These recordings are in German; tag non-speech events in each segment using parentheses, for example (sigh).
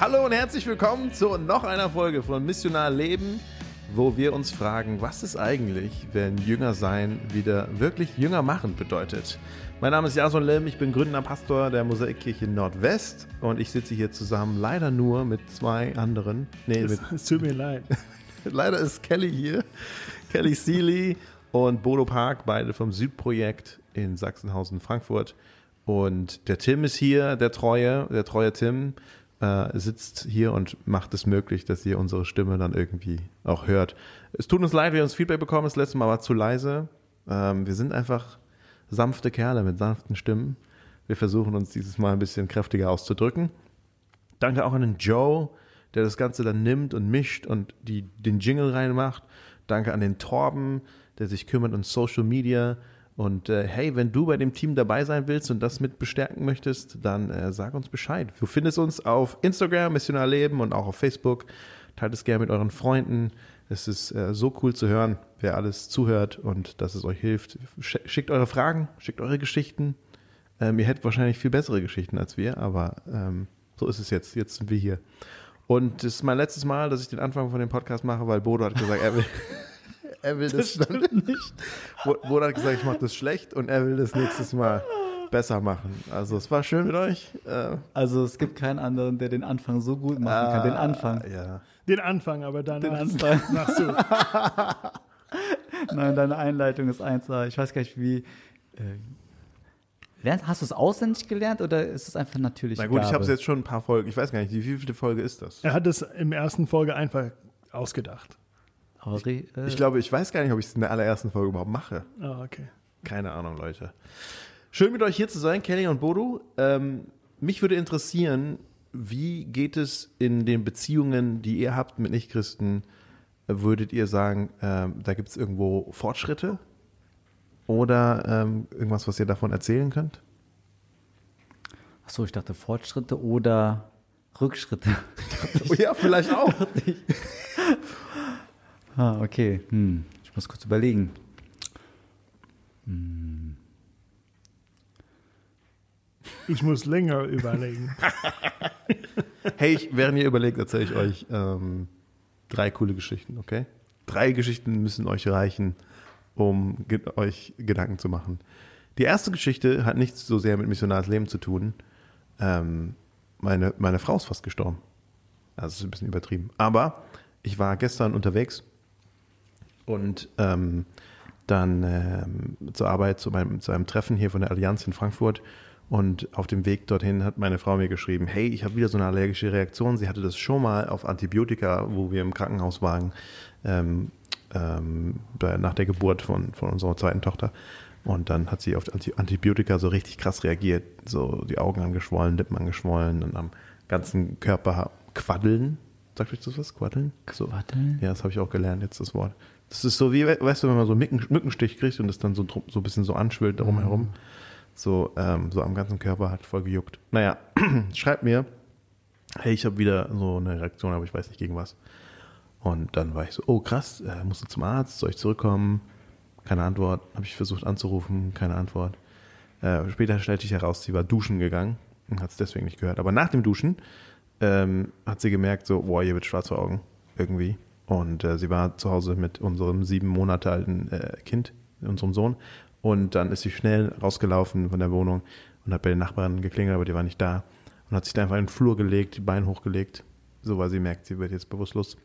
Hallo und herzlich willkommen zu noch einer Folge von Missionar Leben, wo wir uns fragen, was ist eigentlich, wenn Jünger sein wieder wirklich Jünger machen bedeutet. Mein Name ist Jason Lem, ich bin gründender Pastor der Mosaikkirche Nordwest und ich sitze hier zusammen leider nur mit zwei anderen. Nee, es, mit, es (laughs) tut mir leid. (laughs) leider ist Kelly hier, Kelly Seeley und Bodo Park, beide vom Südprojekt in Sachsenhausen, Frankfurt. Und der Tim ist hier, der treue, der treue Tim äh, sitzt hier und macht es möglich, dass ihr unsere Stimme dann irgendwie auch hört. Es tut uns leid, wir haben uns Feedback bekommen, das letzte Mal war zu leise. Ähm, wir sind einfach sanfte Kerle mit sanften Stimmen. Wir versuchen uns dieses Mal ein bisschen kräftiger auszudrücken. Danke auch an den Joe, der das Ganze dann nimmt und mischt und die, den Jingle reinmacht. Danke an den Torben, der sich kümmert um Social Media. Und äh, hey, wenn du bei dem Team dabei sein willst und das mit bestärken möchtest, dann äh, sag uns Bescheid. Du findest uns auf Instagram, Missionar Leben und auch auf Facebook. Teilt es gerne mit euren Freunden. Es ist äh, so cool zu hören, wer alles zuhört und dass es euch hilft. Schickt eure Fragen, schickt eure Geschichten. Ähm, ihr hättet wahrscheinlich viel bessere Geschichten als wir, aber ähm, so ist es jetzt. Jetzt sind wir hier. Und es ist mein letztes Mal, dass ich den Anfang von dem Podcast mache, weil Bodo hat gesagt, er will, er will das, das (laughs) nicht. Bodo hat gesagt, ich mache das schlecht und er will das nächstes Mal besser machen. Also es war schön mit euch. Äh, also es gibt keinen anderen, der den Anfang so gut machen kann. Den Anfang. Ja. Den Anfang, aber dann den Anfang. (laughs) machst du. (laughs) Nein, deine Einleitung ist 1A. Ich weiß gar nicht, wie. Äh, Hast du es auswendig gelernt oder ist es einfach natürlich? Na gut, Gabe? ich habe es jetzt schon ein paar Folgen. Ich weiß gar nicht, wie viele Folge ist das? Er hat es im ersten Folge einfach ausgedacht. Ich, äh, ich, glaube, ich weiß gar nicht, ob ich es in der allerersten Folge überhaupt mache. Ah, okay. Keine Ahnung, Leute. Schön mit euch hier zu sein, Kelly und Bodo. Ähm, mich würde interessieren, wie geht es in den Beziehungen, die ihr habt mit Nichtchristen? Würdet ihr sagen, ähm, da gibt es irgendwo Fortschritte? Oder ähm, irgendwas, was ihr davon erzählen könnt? Achso, ich dachte Fortschritte oder Rückschritte. oh (laughs) ja, vielleicht auch. Ah, okay. Hm. Ich muss kurz überlegen. Hm. Ich muss länger überlegen. (laughs) hey, ich, während ihr überlegt, erzähle ich euch ähm, drei coole Geschichten, okay? Drei Geschichten müssen euch reichen, um ge euch Gedanken zu machen. Die erste Geschichte hat nichts so sehr mit Missionarsleben zu tun. Ähm, meine, meine Frau ist fast gestorben. Also das ist ein bisschen übertrieben. Aber ich war gestern unterwegs und ähm, dann ähm, zur Arbeit, zu, meinem, zu einem Treffen hier von der Allianz in Frankfurt. Und auf dem Weg dorthin hat meine Frau mir geschrieben, hey, ich habe wieder so eine allergische Reaktion. Sie hatte das schon mal auf Antibiotika, wo wir im Krankenhaus waren. Ähm, ähm, nach der Geburt von, von unserer zweiten Tochter. Und dann hat sie auf Antibiotika so richtig krass reagiert. So die Augen angeschwollen, Lippen angeschwollen und am ganzen Körper quaddeln. Sagt euch das was? Quaddeln? So. Quaddeln? Ja, das habe ich auch gelernt, jetzt das Wort. Das ist so wie, weißt du, wenn man so einen Mückenstich kriegt und das dann so, so ein bisschen so anschwillt darum herum. So, ähm, so am ganzen Körper hat voll gejuckt. Naja, (clears throat) schreibt mir, hey, ich habe wieder so eine Reaktion, aber ich weiß nicht gegen was. Und dann war ich so, oh krass, äh, musst du zum Arzt, soll ich zurückkommen? Keine Antwort. Habe ich versucht anzurufen, keine Antwort. Äh, später stellte ich heraus, sie war duschen gegangen und hat es deswegen nicht gehört. Aber nach dem Duschen ähm, hat sie gemerkt, so, boah, hier wird schwarz vor Augen irgendwie. Und äh, sie war zu Hause mit unserem sieben Monate alten äh, Kind, unserem Sohn. Und dann ist sie schnell rausgelaufen von der Wohnung und hat bei den Nachbarn geklingelt, aber die war nicht da. Und hat sich da einfach in den Flur gelegt, die Beine hochgelegt, so weil sie merkt, sie wird jetzt bewusstlos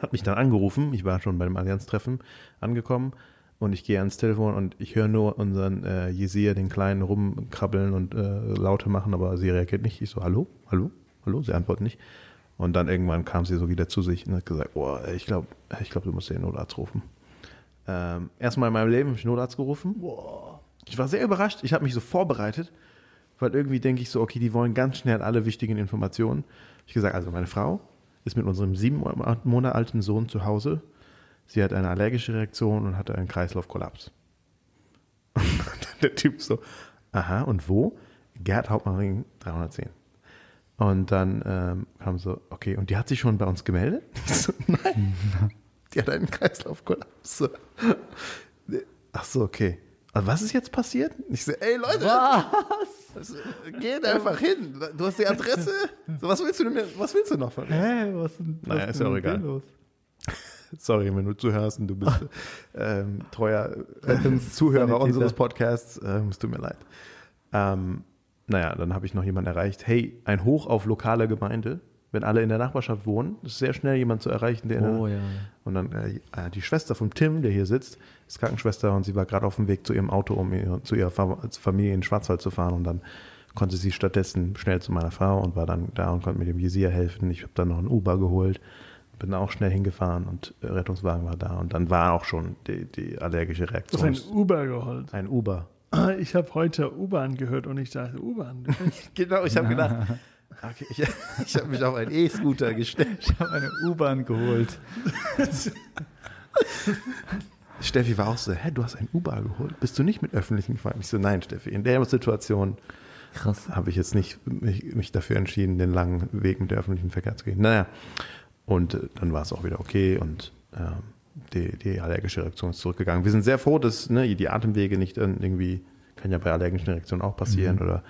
hat mich dann angerufen. Ich war schon bei dem Allianz-Treffen angekommen und ich gehe ans Telefon und ich höre nur unseren äh, Jesir, den Kleinen, rumkrabbeln und äh, Laute machen, aber sie reagiert nicht. Ich so, hallo, hallo, hallo, sie antwortet nicht. Und dann irgendwann kam sie so wieder zu sich und hat gesagt, boah, ich glaube, ich glaube, du musst den Notarzt rufen. Ähm, erstmal in meinem Leben habe ich Notarzt gerufen. Boah. Ich war sehr überrascht. Ich habe mich so vorbereitet, weil irgendwie denke ich so, okay, die wollen ganz schnell alle wichtigen Informationen. Ich gesagt, also meine Frau, ist mit unserem sieben Monate alten Sohn zu Hause. Sie hat eine allergische Reaktion und hatte einen Kreislaufkollaps. (laughs) der Typ so, aha, und wo? Gerd Hauptmannring 310. Und dann ähm, kam so, okay, und die hat sich schon bei uns gemeldet? (laughs) So, nein, die hat einen Kreislaufkollaps. Ach so, okay. also was ist jetzt passiert? Ich so, ey Leute, Was? geht einfach hin. Du hast die Adresse. So, was willst du denn, was willst du noch von mir? Hä, was denn? was Naja, ist denn ja auch egal. Los? Sorry, wenn du zuhörst und du bist (laughs) ähm, treuer äh, Zuhörer unseres Podcasts, ähm, es tut mir leid. Ähm, naja, dann habe ich noch jemanden erreicht. Hey, ein Hoch auf lokale Gemeinde. Wenn alle in der Nachbarschaft wohnen, ist sehr schnell jemand zu erreichen, der in der Oh ja. Und dann äh, äh, die Schwester von Tim, der hier sitzt, ist Krankenschwester und sie war gerade auf dem Weg zu ihrem Auto, um ihr, zu ihrer Fa Familie in den Schwarzwald zu fahren. Und dann konnte sie stattdessen schnell zu meiner Frau und war dann da und konnte mit dem Visier helfen. Ich habe dann noch ein Uber geholt, bin auch schnell hingefahren und äh, Rettungswagen war da. Und dann war auch schon die, die allergische Du hast Reaktion. ein Uber geholt. ein Uber. Ich habe heute U-Bahn gehört und ich dachte, U-Bahn. (laughs) Genau, ich habe gedacht, okay, ich, (laughs) ich habe mich auf einen E-Scooter gestellt. Ich habe eine U-Bahn geholt. (laughs) Steffi war auch so, hä, du hast ein Uber geholt? Bist du nicht mit öffentlichen gefahren? Ich so, nein, Steffi, in der Situation habe ich jetzt nicht mich, mich dafür entschieden, den langen Weg mit der öffentlichen Verkehr zu gehen. Naja, und äh, dann war es auch wieder okay und ähm, die, die allergische Reaktion ist zurückgegangen. Wir sind sehr froh, dass ne, die Atemwege nicht irgendwie, kann ja bei allergischen Reaktionen auch passieren oder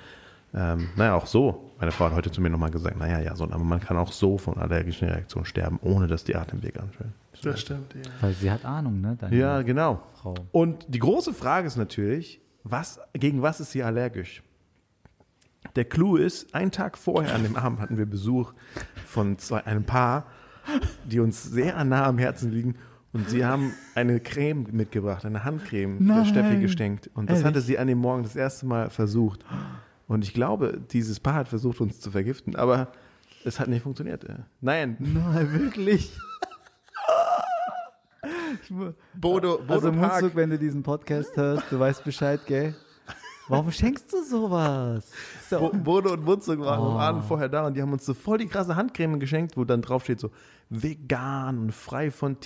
ähm, naja, auch so. Meine Frau hat heute zu mir nochmal gesagt, naja, ja, so, aber man kann auch so von allergischen Reaktionen sterben, ohne dass die Atemwege anschwellen. Das stimmt, ja. Weil sie hat Ahnung, ne? Deine Ja, genau. Frau. Und die große Frage ist natürlich, was, gegen was ist sie allergisch? Der Clou ist, einen Tag vorher an dem Abend hatten wir Besuch von zwei, einem Paar, die uns sehr nah am Herzen liegen. Und sie haben eine Creme mitgebracht, eine Handcreme der Nein. Steffi geschenkt. Und das Ehrlich? hatte sie an dem Morgen das erste Mal versucht. Und ich glaube, dieses Paar hat versucht, uns zu vergiften, aber es hat nicht funktioniert. äh. Nein, Nein, wirklich. Bodo, Bodo also Park. Munzuk, wenn du diesen Podcast hörst, du weißt Bescheid, gell? Warum schenkst du sowas? Bo Bodo und Munzuk waren am Oh. Abend vorher da und die haben uns so voll die krasse Handcreme geschenkt, wo dann drauf steht so vegan und frei von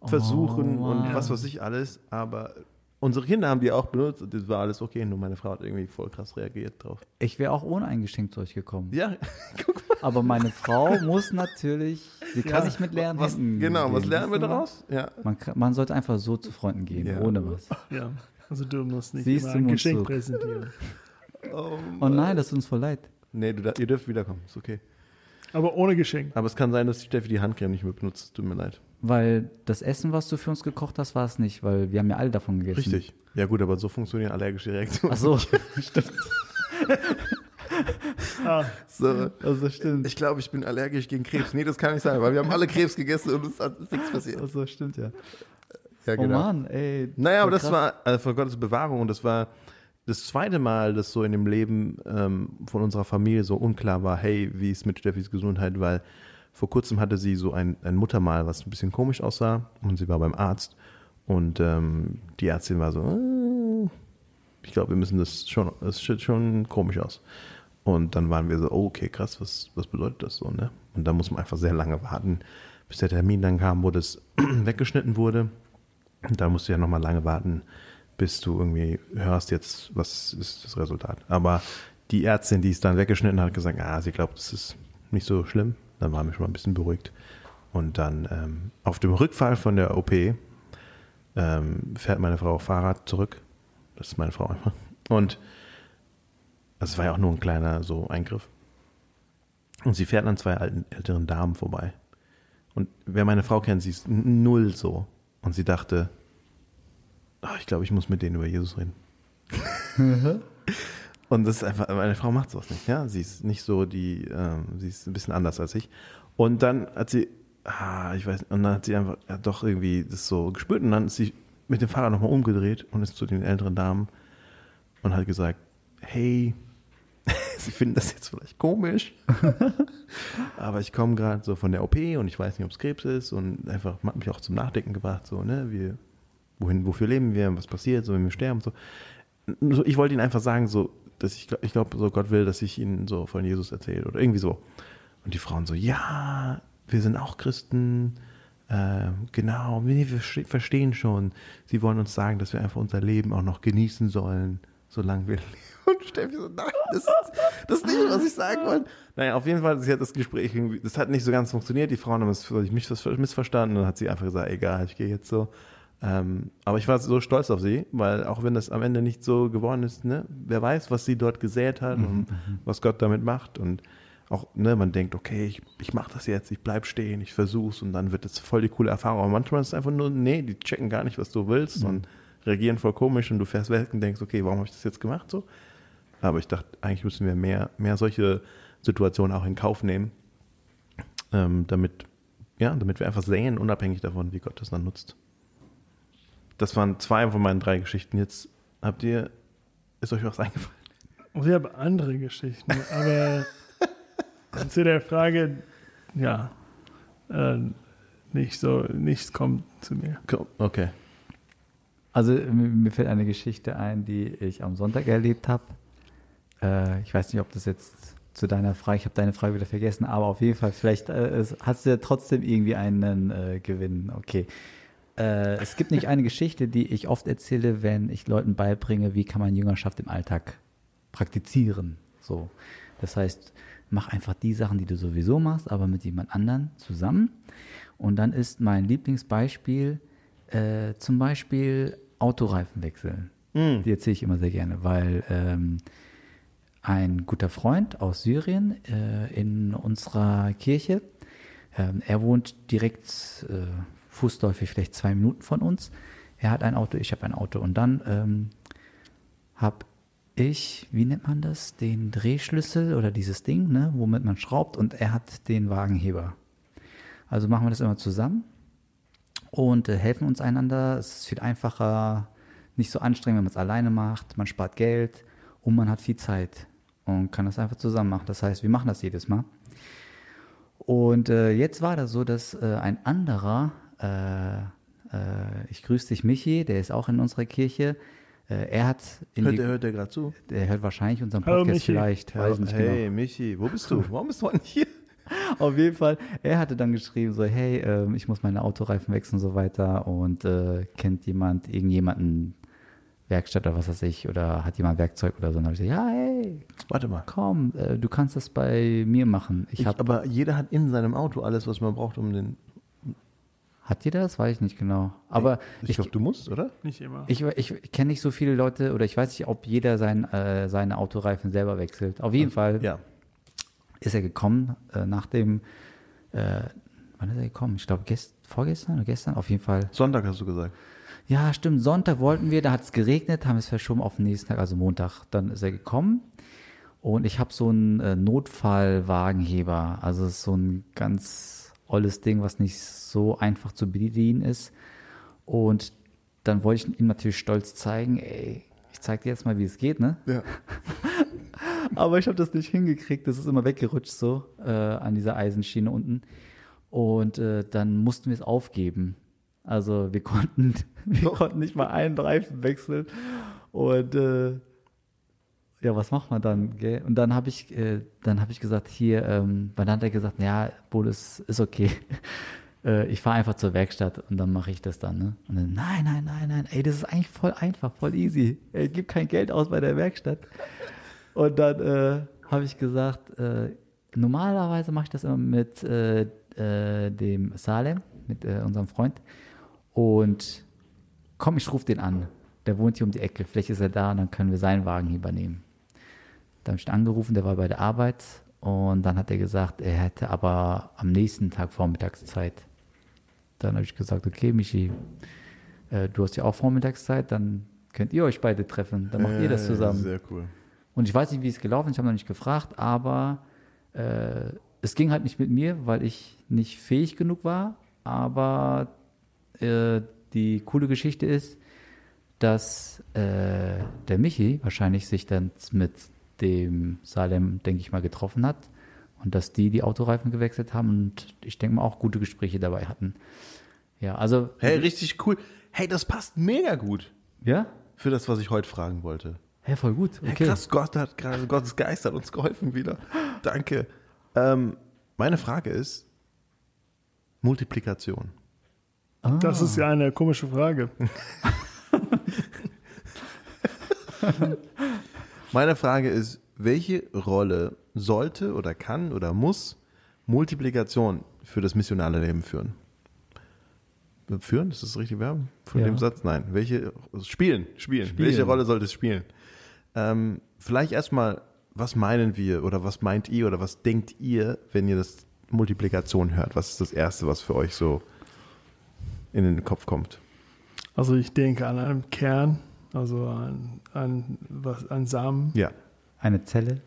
Tierversuchen Oh, und was weiß ich alles. Aber unsere Kinder haben die auch benutzt und das war alles okay. Nur meine Frau hat irgendwie voll krass reagiert drauf. Ich wäre auch ohne ein Geschenk zu euch gekommen. Ja, (laughs) guck mal. Aber meine Frau muss natürlich, sie kann Ja. nicht mit leeren Was, genau, was lernen wir daraus? Ja. Man, kann- man sollte einfach so zu Freunden gehen, Ja. ohne was. ja. Also du musst nicht Siehst immer ein Geschenk präsentieren. Oh nein, das tut uns voll leid. Nee, du, ihr dürft wiederkommen, ist okay. Aber ohne Geschenk. Aber es kann sein, dass die Steffi die Handcreme nicht mehr benutzt. Tut mir leid. Weil das Essen, was du für uns gekocht hast, war es nicht, weil wir haben ja alle davon gegessen. Richtig. Ja gut, aber so funktionieren allergische Reaktionen. Ach so, (laughs) stimmt. Ah, So. Also stimmt. Ich glaube, ich bin allergisch gegen Krebs. Nee, das kann nicht sein, weil wir haben alle Krebs gegessen und es hat nichts passiert. Also stimmt ja. Ja, Oh Mann, ey. Naja, aber das krass. war also von Gottes Bewahrung und das war das zweite Mal, dass so in dem Leben ähm, von unserer Familie so unklar war, hey, wie ist mit Steffis Gesundheit, weil vor kurzem hatte sie so ein, ein Muttermal, was ein bisschen komisch aussah und sie war beim Arzt und ähm, die Ärztin war so, äh, ich glaube, wir müssen das schon, das sieht schon komisch aus. Und dann waren wir so, oh, okay, krass, was, was bedeutet das so, ne? Und da muss man einfach sehr lange warten, bis der Termin dann kam, wo das (clears throat) weggeschnitten wurde. Und da musst du ja nochmal lange warten, bis du irgendwie hörst jetzt, was ist das Resultat. Aber die Ärztin, die es dann weggeschnitten hat, hat gesagt, ah, sie glaubt, das ist nicht so schlimm. Dann waren wir schon mal ein bisschen beruhigt. Und dann ähm, auf dem Rückfall von der OP ähm, fährt meine Frau Fahrrad zurück. Das ist meine Frau einfach. Und das war ja auch nur ein kleiner so Eingriff. Und sie fährt an zwei alten, älteren Damen vorbei. Und wer meine Frau kennt, sie ist null so. Und sie dachte, "Ah, ich glaube, ich muss mit denen über Jesus reden. (laughs) Und das ist einfach, meine Frau macht sowas nicht, ja. Sie ist nicht so die, ähm, sie ist ein bisschen anders als ich. Und dann hat sie, ah, ich weiß, und dann hat sie einfach ja, doch irgendwie das so gespürt und dann ist sie mit dem Fahrrad nochmal umgedreht und ist zu den älteren Damen und hat gesagt, hey, (laughs) sie finden das jetzt vielleicht komisch, (laughs) aber ich komme gerade so von der OP und ich weiß nicht, ob es Krebs ist und einfach hat mich auch zum Nachdenken gebracht, so, ne, wir, wohin, wofür leben wir, was passiert, so, wenn wir sterben, so. so ich wollte ihnen einfach sagen, so, dass ich, ich glaube, so Gott will, dass ich ihnen so von Jesus erzähle oder irgendwie so. Und die Frauen so, ja, wir sind auch Christen, äh, genau, wir verste- verstehen schon. Sie wollen uns sagen, dass wir einfach unser Leben auch noch genießen sollen, solange wir leben. (laughs) Und Steffi so, nein, das ist, das ist nicht, was ich sagen wollte. Naja, auf jeden Fall, sie hat das Gespräch irgendwie, das hat nicht so ganz funktioniert. Die Frauen haben es völlig mich- missverstanden und dann hat sie einfach gesagt, egal, ich gehe jetzt so. Ähm, aber ich war so stolz auf sie, weil auch wenn das am Ende nicht so geworden ist, ne, wer weiß, was sie dort gesät hat und was Gott damit macht und auch, ne, man denkt, okay, ich, ich mache das jetzt, ich bleib stehen, ich versuch's und dann wird es voll die coole Erfahrung. Aber manchmal ist es einfach nur, nee, die checken gar nicht, was du willst und reagieren voll komisch und du fährst weg und denkst, okay, warum habe ich das jetzt gemacht so? Aber ich dachte, eigentlich müssen wir mehr, mehr solche Situationen auch in Kauf nehmen, ähm, damit, ja, damit wir einfach sehen, unabhängig davon, wie Gott das dann nutzt. Das waren zwei von meinen drei Geschichten. Jetzt habt ihr, ist euch was eingefallen? Und ich habe andere Geschichten, aber (laughs) zu der Frage, ja, äh, nicht so, nichts kommt zu mir. Okay. Also mir fällt eine Geschichte ein, die ich am Sonntag erlebt habe. Äh, ich weiß nicht, ob das jetzt zu deiner Frage, ich habe deine Frage wieder vergessen, aber auf jeden Fall, vielleicht äh, es, hast du ja trotzdem irgendwie einen äh, Gewinn. Okay. Äh, es gibt nicht eine Geschichte, die ich oft erzähle, wenn ich Leuten beibringe, wie kann man Jüngerschaft im Alltag praktizieren. So. Das heißt, mach einfach die Sachen, die du sowieso machst, aber mit jemand anderen zusammen. Und dann ist mein Lieblingsbeispiel äh, zum Beispiel Autoreifen wechseln. Hm. Die erzähle ich immer sehr gerne, weil ähm, ein guter Freund aus Syrien äh, in unserer Kirche, ähm, er wohnt direkt äh, fußläufig vielleicht zwei Minuten von uns. Er hat ein Auto, ich habe ein Auto. Und dann ähm, habe ich, wie nennt man das, den Drehschlüssel oder dieses Ding, ne, womit man schraubt und er hat den Wagenheber. Also machen wir das immer zusammen und äh, helfen uns einander. Es ist viel einfacher, nicht so anstrengend, wenn man es alleine macht. Man spart Geld und man hat viel Zeit und kann das einfach zusammen machen. Das heißt, wir machen das jedes Mal. Und äh, jetzt war das so, dass äh, ein anderer, äh, äh, ich grüße dich Michi, der ist auch in unserer Kirche, äh, er hat in Hört die, der, hört der gerade zu? der hört wahrscheinlich unseren Hallo, Podcast Michi. vielleicht, weiß ich nicht hey, genau. Michi, wo bist du? Warum bist du nicht hier? (laughs) Auf jeden Fall, er hatte dann geschrieben, so, hey, ähm, ich muss meine Autoreifen wechseln und so weiter und äh, kennt jemand irgendjemanden Werkstatt oder was weiß ich oder hat jemand Werkzeug oder so. Und dann habe ich gesagt, ja, hey, Warte mal. komm, äh, du kannst das bei mir machen. Ich Ich, hab, aber jeder hat in seinem Auto alles, was man braucht, um den. Hat jeder das? Weiß ich nicht genau. Aber ich, ich, glaube, du musst, oder? Nicht immer. ich, ich, kenne nicht so viele Leute oder ich weiß nicht, ob jeder sein, äh, seine Autoreifen selber wechselt. Auf jeden Fall Ja. ist er gekommen äh, nach dem, äh, wann ist er gekommen? Ich glaube gest, vorgestern oder gestern, auf jeden Fall. Sonntag hast du gesagt. Ja, stimmt. Sonntag wollten wir, da hat es geregnet, haben es verschoben auf den nächsten Tag, also Montag. Dann ist er gekommen und ich habe so einen äh, Notfallwagenheber. Also es ist so ein ganz olles Ding, was nicht so einfach zu bedienen ist. Und dann wollte ich ihm natürlich stolz zeigen, ey, ich zeig dir jetzt mal, wie es geht, ne? Ja. (laughs) Aber ich habe das nicht hingekriegt. Das ist immer weggerutscht so äh, an dieser Eisenschiene unten. Und äh, dann mussten wir es aufgeben. Also wir konnten, (laughs) wir konnten nicht mal einen Reifen wechseln. Und äh, ja, was macht man dann? Gell? Und dann habe ich, äh, dann ich gesagt, hier, ähm, weil dann hat er gesagt, ja, Bodes, ist okay. (laughs) Äh, ich fahre einfach zur Werkstatt und dann mache ich das dann. Ne? Und dann, nein, nein, nein, nein, ey, das ist eigentlich voll einfach, voll easy. Ey, gib kein Geld aus bei der Werkstatt. Und dann äh, habe ich gesagt, äh, normalerweise mache ich das immer mit äh, äh, dem Salem, mit äh, unserem Freund. Und komm, ich rufe den an. Der wohnt hier um die Ecke. Vielleicht ist er da und dann können wir seinen Wagen hier übernehmen. Dann habe ich ihn angerufen, der war bei der Arbeit. Und dann hat er gesagt, er hätte aber am nächsten Tag Vormittagszeit. Dann habe ich gesagt, okay, Michi, äh, du hast ja auch Vormittagszeit, dann könnt ihr euch beide treffen. Dann macht ihr das zusammen. Sehr cool. Und ich weiß nicht, wie es gelaufen ist, ich habe noch nicht gefragt, aber äh, es ging halt nicht mit mir, weil ich nicht fähig genug war. Aber äh, die coole Geschichte ist, dass äh, der Michi wahrscheinlich sich dann mit dem Salem, denke ich mal, getroffen hat und dass die die Autoreifen gewechselt haben und ich denke mal auch gute Gespräche dabei hatten. Ja, also Hey, richtig cool. Hey, das passt mega gut ja, für das, was ich heute fragen wollte. hey, voll gut. Hey, Okay. krass, Gott hat gerade, Gottes Geist hat uns geholfen wieder. Danke. Ähm, meine Frage ist Multiplikation. Ah. Das ist ja eine komische Frage. (laughs) Meine Frage ist, welche Rolle sollte oder kann oder muss Multiplikation für das missionale Leben führen? führen? Ist das richtig Verb von Ja. dem Satz? Nein. Welche spielen, spielen. Spielen. Welche Rolle sollte es spielen? Ähm, vielleicht erstmal, was meinen wir oder was meint ihr oder was denkt ihr, wenn ihr das Multiplikation hört? Was ist das Erste, was für euch so in den Kopf kommt? Also ich denke an einen Kern, also an, an, was, an Samen. Ja. Eine Zelle?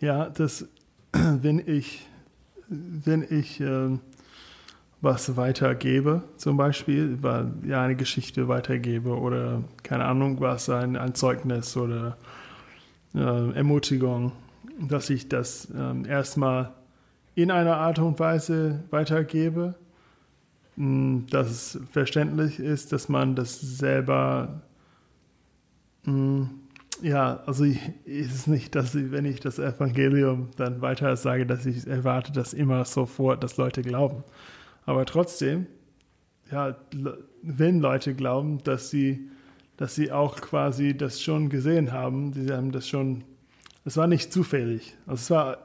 Ja, das, (clears throat) wenn ich, wenn ich ähm, was weitergebe, zum Beispiel, weil, ja, eine Geschichte weitergebe oder keine Ahnung, was, ein, ein Zeugnis oder äh, Ermutigung, dass ich das ähm, erstmal in einer Art und Weise weitergebe, mh, dass es verständlich ist, dass man das selber ja, also ist nicht, dass ich, wenn ich das Evangelium dann weiter sage, dass ich erwarte, dass immer sofort, dass Leute glauben. Aber trotzdem, ja, wenn Leute glauben, dass sie, dass sie auch quasi das schon gesehen haben, sie haben das schon, es war nicht zufällig, also es war,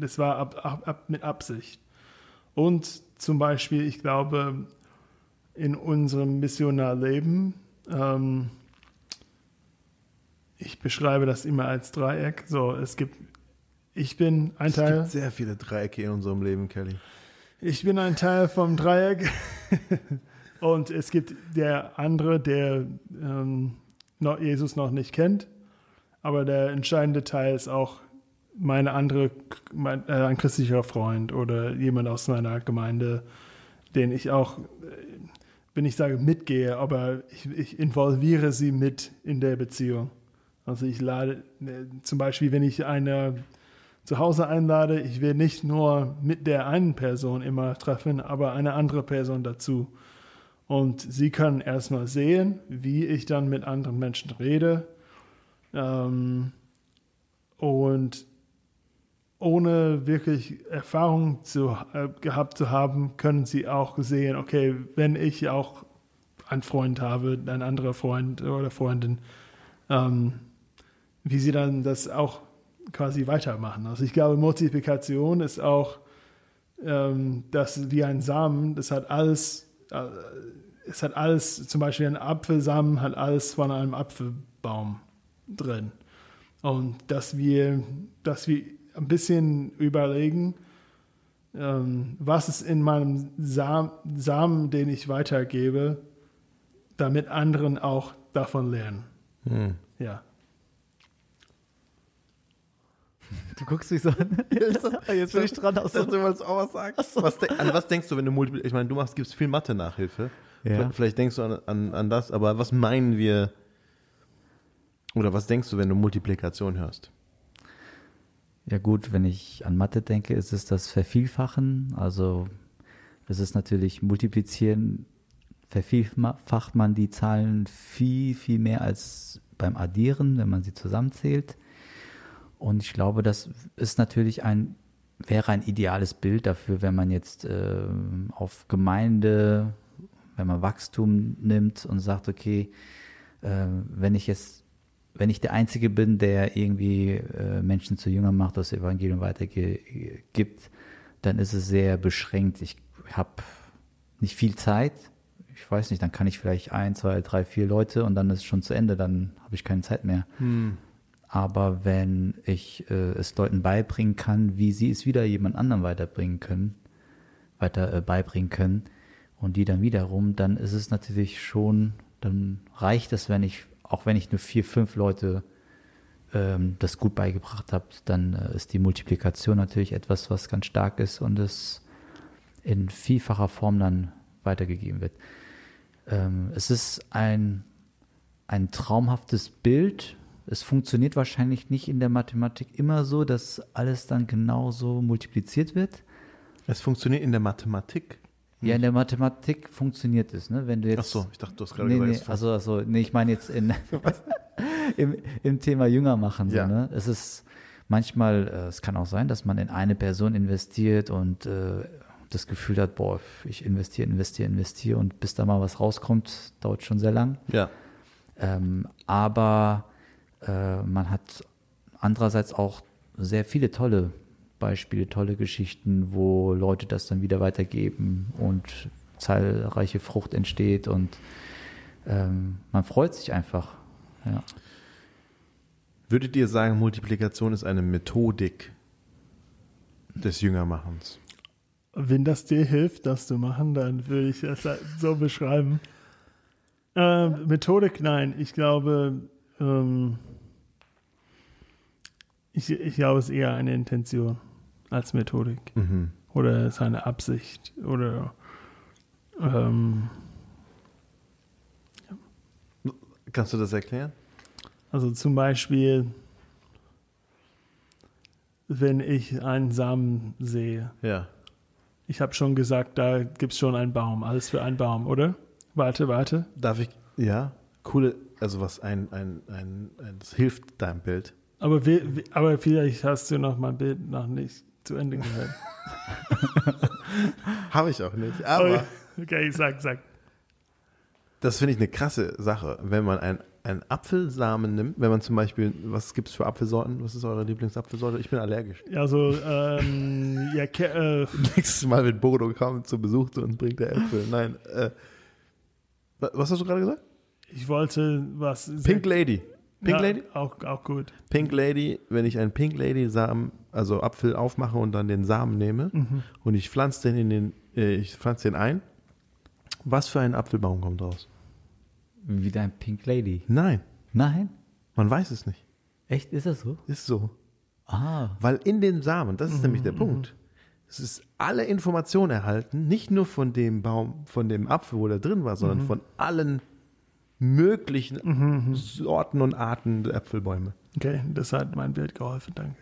es war ab, ab, ab, mit Absicht. Und zum Beispiel, ich glaube, in unserem Missionarleben, ähm, ich beschreibe das immer als Dreieck. So, es gibt, ich bin ein Es Teil, gibt sehr viele Dreiecke in unserem Leben, Kelly. ich bin ein Teil vom Dreieck. (laughs) Und es gibt der andere, der ähm, noch, Jesus noch nicht kennt. Aber der entscheidende Teil ist auch meine andere, mein, äh, ein christlicher Freund oder jemand aus meiner Gemeinde, den ich auch, äh, wenn ich sage mitgehe, aber ich, ich involviere sie mit in der Beziehung. Also ich lade, äh, zum Beispiel, wenn ich eine zu Hause einlade, ich will nicht nur mit der einen Person immer treffen, aber eine andere Person dazu. Und sie können erstmal sehen, wie ich dann mit anderen Menschen rede. Ähm, und ohne wirklich Erfahrung zu, äh, gehabt zu haben, können sie auch sehen, okay, wenn ich auch einen Freund habe, ein anderer Freund oder Freundin, ähm, wie sie dann das auch quasi weitermachen. Also ich glaube, Multiplikation ist auch ähm, das wie ein Samen, das hat alles, äh, es hat alles, zum Beispiel ein Apfelsamen hat alles von einem Apfelbaum drin. Und dass wir, dass wir ein bisschen überlegen, ähm, was ist in meinem Sam Samen, den ich weitergebe, damit anderen auch davon lernen. Hm. Ja. Du guckst mich so an. Jetzt (laughs) bin ich dran. Aus Dass du wolltest auch was sagen. Was de an was denkst du, wenn du Multipl Ich meine, du machst, gibst viel Mathe-Nachhilfe. Ja. Vielleicht, vielleicht denkst du an, an, an das, aber was meinen wir, oder was denkst du, wenn du Multiplikation hörst? Ja gut, wenn ich an Mathe denke, ist es das Vervielfachen. Also es ist natürlich Multiplizieren, vervielfacht man die Zahlen viel, viel mehr als beim Addieren, wenn man sie zusammenzählt. Und ich glaube, das ist natürlich ein, wäre ein ideales Bild dafür, wenn man jetzt äh, auf Gemeinde, wenn man Wachstum nimmt und sagt, okay, äh, wenn ich jetzt wenn ich der Einzige bin, der irgendwie äh, Menschen zu Jüngern macht, das Evangelium weitergibt, dann ist es sehr beschränkt. Ich habe nicht viel Zeit. Ich weiß nicht, dann kann ich vielleicht ein, zwei, drei, vier Leute und dann ist es schon zu Ende, dann habe ich keine Zeit mehr. Aber wenn ich äh, es Leuten beibringen kann, wie sie es wieder jemand anderem weiterbringen können, weiter äh, beibringen können und die dann wiederum, dann ist es natürlich schon, dann reicht es, wenn ich, auch wenn ich nur vier, fünf Leute ähm, das gut beigebracht habe, dann äh, ist die Multiplikation natürlich etwas, was ganz stark ist und es in vielfacher Form dann weitergegeben wird. Ähm, es ist ein, ein traumhaftes Bild. Es funktioniert wahrscheinlich nicht in der Mathematik immer so, dass alles dann genauso multipliziert wird. Es funktioniert in der Mathematik. Ja, in der Mathematik funktioniert es, ne? Wenn du jetzt. Ach so, ich dachte, du hast gerade Nee, gesagt, nee, also, also, nee, ich meine jetzt in, (laughs) (laughs) im, im Thema Jünger machen. So, Ja. ne? Es ist manchmal, äh, es kann auch sein, dass man in eine Person investiert und äh, das Gefühl hat, boah, ich investiere, investiere, investiere und bis da mal was rauskommt, dauert schon sehr lang. Ja. Ähm, aber äh, man hat andererseits auch sehr viele tolle Beispiele, tolle Geschichten, wo Leute das dann wieder weitergeben und zahlreiche Frucht entsteht und ähm, man freut sich einfach. Ja. Würdet ihr sagen, Multiplikation ist eine Methodik des Jüngermachens? Wenn das dir hilft, das zu machen, dann würde ich das halt so beschreiben. Äh, Methodik, nein. Ich glaube, ähm, ich, ich glaube, es ist eher eine Intention als Methodik. Mhm. Oder es ist eine Absicht. Oder ähm, Kannst du das erklären? also zum Beispiel, wenn ich einen Samen sehe. Ja. Ich habe schon gesagt, da gibt es schon einen Baum. Alles für einen Baum, oder? Warte, warte. Darf ich? Ja. Coole, also was ein, ein, ein, ein das hilft deinem Bild. Aber, wie, aber vielleicht hast du noch mein Bild noch nicht zu Ende gehört. (laughs) Habe ich auch nicht. Aber okay, sag, sag. das finde ich eine krasse Sache, wenn man ein, einen Apfelsamen nimmt, wenn man zum Beispiel, was gibt es für Apfelsorten? Was ist eure Lieblingsapfelsorte? Ich bin allergisch. Also, ähm, ja, äh, (laughs) Nächstes Mal, wenn Bodo kommt zu Besuch zu uns, bringt er Äpfel. Nein. Äh, wa- was hast du gerade gesagt? ich wollte was. Pink Lady. Pink ja, Lady? Auch, auch gut. Pink Lady, wenn ich einen Pink Lady Samen, also Apfel aufmache und dann den Samen nehme und ich pflanze den in den, äh, ich pflanze den ein, was für ein Apfelbaum kommt raus? Wie dein Pink Lady. Nein, Nein? man weiß es nicht. Echt? Ist das so? Ist so. Ah. Weil in den Samen, das ist nämlich der Punkt, es ist alle Informationen erhalten, nicht nur von dem Baum, von dem Apfel, wo der drin war, sondern von allen möglichen Sorten und Arten der Äpfelbäume. Okay, das hat mein Bild geholfen, danke.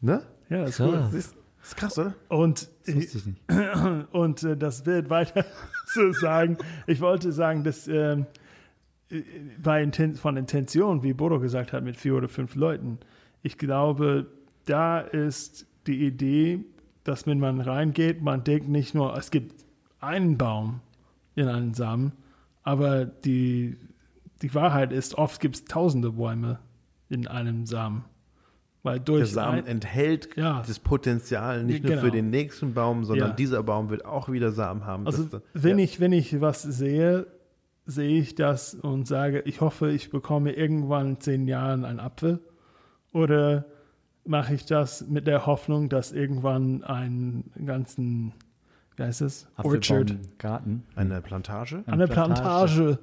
Ne? Ja, ist Krass. gut. Das ist, das ist krass, oder? Und, Das wusste ich nicht. (clears throat) und äh, das Bild weiter (laughs) zu sagen, ich wollte sagen, dass äh, bei Inten von Intention, wie Bodo gesagt hat, mit vier oder fünf Leuten, ich glaube, da ist die Idee, dass wenn man reingeht, man denkt nicht nur, es gibt einen Baum in einem Samen, aber die, die Wahrheit ist, oft gibt es tausende Bäume in einem Samen. Weil Der durch Samen ein, enthält Ja. das Potenzial nicht nur Genau. für den nächsten Baum, sondern Ja. dieser Baum wird auch wieder Samen haben. Also Das- wenn ja. ich wenn ich was sehe, sehe ich das und sage, ich hoffe, ich bekomme irgendwann in zehn Jahren einen Apfel. Oder mache ich das mit der Hoffnung, dass irgendwann einen ganzen, wie heißt es, Orchard, Garten. eine Plantage? eine Plantage. Plantage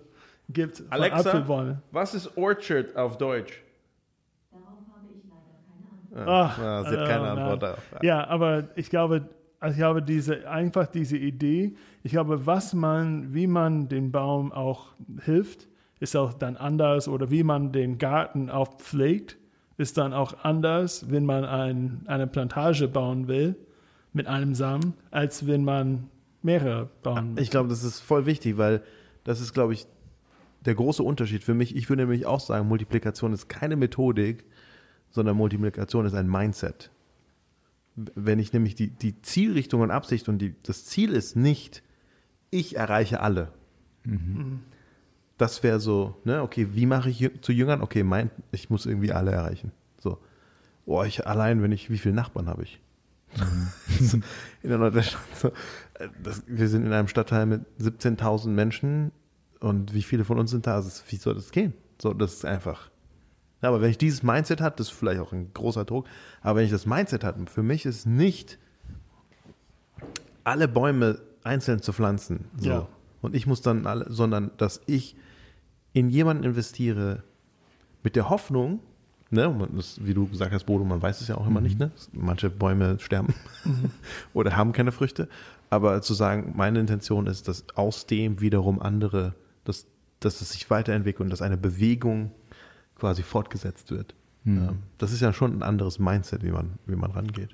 gibt von Alexa? Apfelbäume. Was ist Orchard auf Deutsch? Ah, Ja, sie hat keine äh, Antwort darauf. Ja, aber ich glaube, also ich habe diese, einfach diese Idee, ich glaube, was man, wie man den Baum auch hilft, ist auch dann anders oder wie man den Garten auch pflegt, ist dann auch anders, wenn man ein, eine Plantage bauen will mit einem Samen, als wenn man mehrere bauen Ich glaube, das ist voll wichtig, weil das ist, glaube ich, der große Unterschied für mich. Ich würde nämlich auch sagen, Multiplikation ist keine Methodik, sondern Multiplikation ist ein Mindset. Wenn ich nämlich die, die Zielrichtung und Absicht und die, das Ziel ist nicht, ich erreiche alle. Das wäre so, ne, okay, wie mache ich zu Jüngern? Okay, mein, ich muss irgendwie alle erreichen. So. Boah, ich allein, wenn ich, wie viele Nachbarn habe ich? So, (laughs) in der Nordweststadt. So, äh, das, wir sind in einem Stadtteil mit 17.000 Menschen und wie viele von uns sind da? Also, wie soll das gehen? So, das ist einfach. Aber wenn ich dieses Mindset habe, das ist vielleicht auch ein großer Druck, aber wenn ich das Mindset habe, für mich ist nicht alle Bäume einzeln zu pflanzen. So. Ja. Und ich muss dann alle, sondern dass ich in jemanden investiere mit der Hoffnung, ne, das, wie du gesagt hast, Bodo, man weiß es ja auch immer nicht, ne? Manche Bäume sterben (laughs) oder haben keine Früchte. Aber zu sagen, meine Intention ist, dass aus dem wiederum andere, dass, es sich weiterentwickelt und dass eine Bewegung quasi fortgesetzt wird. Ja, das ist ja schon ein anderes Mindset, wie man, wie man rangeht.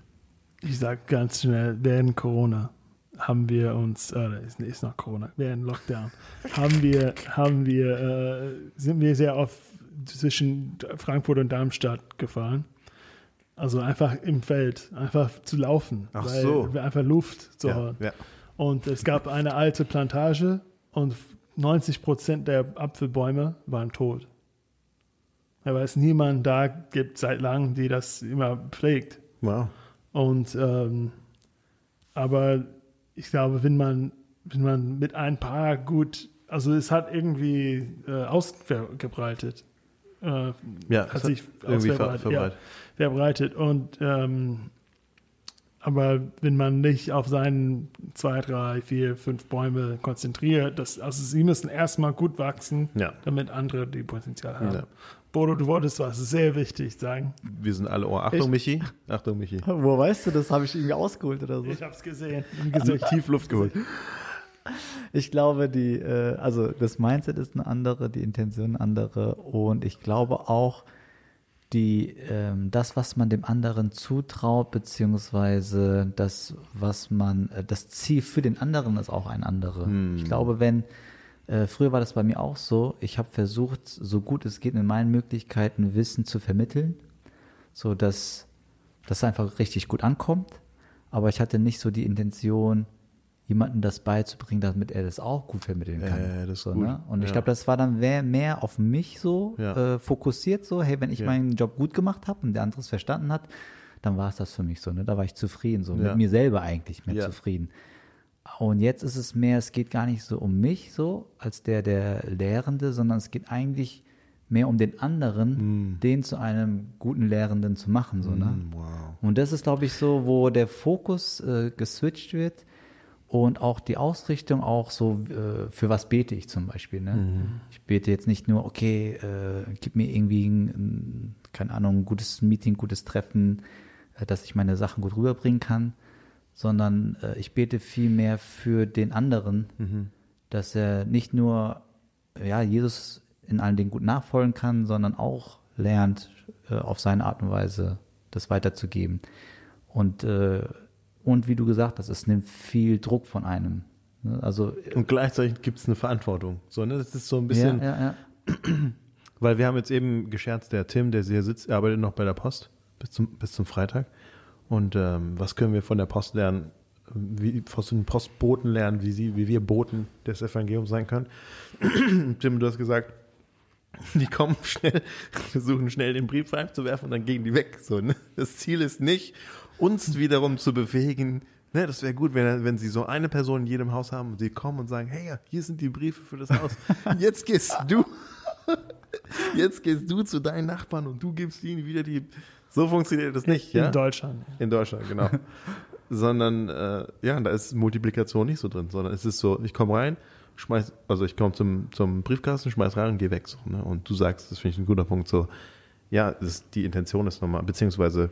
Ich sage ganz schnell, während Corona haben wir uns, äh, ist, ist noch Corona, während Lockdown, haben wir, haben wir, äh, sind wir sehr oft zwischen Frankfurt und Darmstadt gefahren. Also einfach im Feld, einfach zu laufen, Ach weil so. wir einfach Luft zu Ja, holen. ja. Und es gab eine alte Plantage und 90 Prozent der Apfelbäume waren tot. Weil es niemand da gibt seit langem, die das immer pflegt. Wow. Und ähm, aber ich glaube, wenn man wenn man mit ein paar gut, also es hat irgendwie äh, ausgebreitet. Äh, Ja, hat sich irgendwie ver verbreitet. Ja, verbreitet. Und ähm, aber wenn man nicht auf seinen zwei, drei, vier, fünf Bäume konzentriert, das, also sie müssen erstmal gut wachsen, Ja. damit andere die Potenzial haben. Ja. Bodo, du wolltest was sehr wichtig sagen. Wir sind alle Ohr. Achtung, Michi. Achtung, Michi. (laughs) Wo weißt du das? Habe ich irgendwie ausgeholt oder so? Ich habe es gesehen im Gesicht. Tief Luft geholt. Ich glaube, die, äh, also das Mindset ist eine andere, die Intention eine andere und ich glaube auch, die, ähm, das, was man dem anderen zutraut, beziehungsweise das, was man, äh, das Ziel für den anderen ist auch ein andere. Ich glaube, wenn, äh, früher war das bei mir auch so, ich habe versucht, so gut es geht, in meinen Möglichkeiten Wissen zu vermitteln, so dass das einfach richtig gut ankommt, aber ich hatte nicht so die Intention, jemandem das beizubringen, damit er das auch gut vermitteln kann. Äh, das ist so, gut. Ne? Und ich Ja. glaube, das war dann mehr, mehr auf mich so Ja. äh, fokussiert, so, hey, wenn ich Ja. meinen Job gut gemacht habe und der andere es verstanden hat, dann war es das für mich so, ne? Da war ich zufrieden, so Ja. mit mir selber eigentlich mehr Ja. zufrieden. Und jetzt ist es mehr, es geht gar nicht so um mich so, als der, der Lehrende, sondern es geht eigentlich mehr um den anderen, den zu einem guten Lehrenden zu machen, so, ne? Wow. Und das ist, glaube ich, so, wo der Fokus äh, geswitcht wird und auch die Ausrichtung auch so, äh, für was bete ich zum Beispiel. Ne? Ich bete jetzt nicht nur, okay, äh, gib mir irgendwie ein, ein, keine Ahnung, ein gutes Meeting, gutes Treffen, äh, dass ich meine Sachen gut rüberbringen kann, sondern äh, ich bete viel mehr für den anderen, dass er nicht nur ja, Jesus in allen Dingen gut nachfolgen kann, sondern auch lernt, äh, auf seine Art und Weise das weiterzugeben. Und, äh, und wie du gesagt hast, es nimmt viel Druck von einem. Ne? Also, Und gleichzeitig gibt es eine Verantwortung. So, ne? Das ist so ein bisschen, ja, ja, ja. (clears throat) weil wir haben jetzt eben gescherzt, der Tim, der hier sitzt, arbeitet noch bei der Post bis zum, bis zum Freitag. Und ähm, was können wir von der Post lernen? Wie von den Postboten lernen, wie sie, wie wir Boten des Evangeliums sein können. (clears throat) Tim, du hast gesagt, (laughs) die kommen schnell, (laughs) versuchen schnell den Brief reinzuwerfen und dann gehen die weg. So, ne? Das Ziel ist nicht, uns wiederum zu befähigen. Ne, das wäre gut, wenn, wenn sie so eine Person in jedem Haus haben und sie kommen und sagen, hey, hier sind die Briefe für das Haus. Jetzt gehst du, (laughs) jetzt gehst du zu deinen Nachbarn und du gibst ihnen wieder die. So funktioniert das nicht, ja? In Deutschland. In Deutschland, genau. (laughs) sondern äh, ja, da ist Multiplikation nicht so drin, sondern es ist so, ich komme rein, schmeiß, also ich komme zum, zum Briefkasten, schmeiß rein und gehe weg. So, ne? Und du sagst, das finde ich ein guter Punkt, so, ja, das, die Intention ist nochmal, beziehungsweise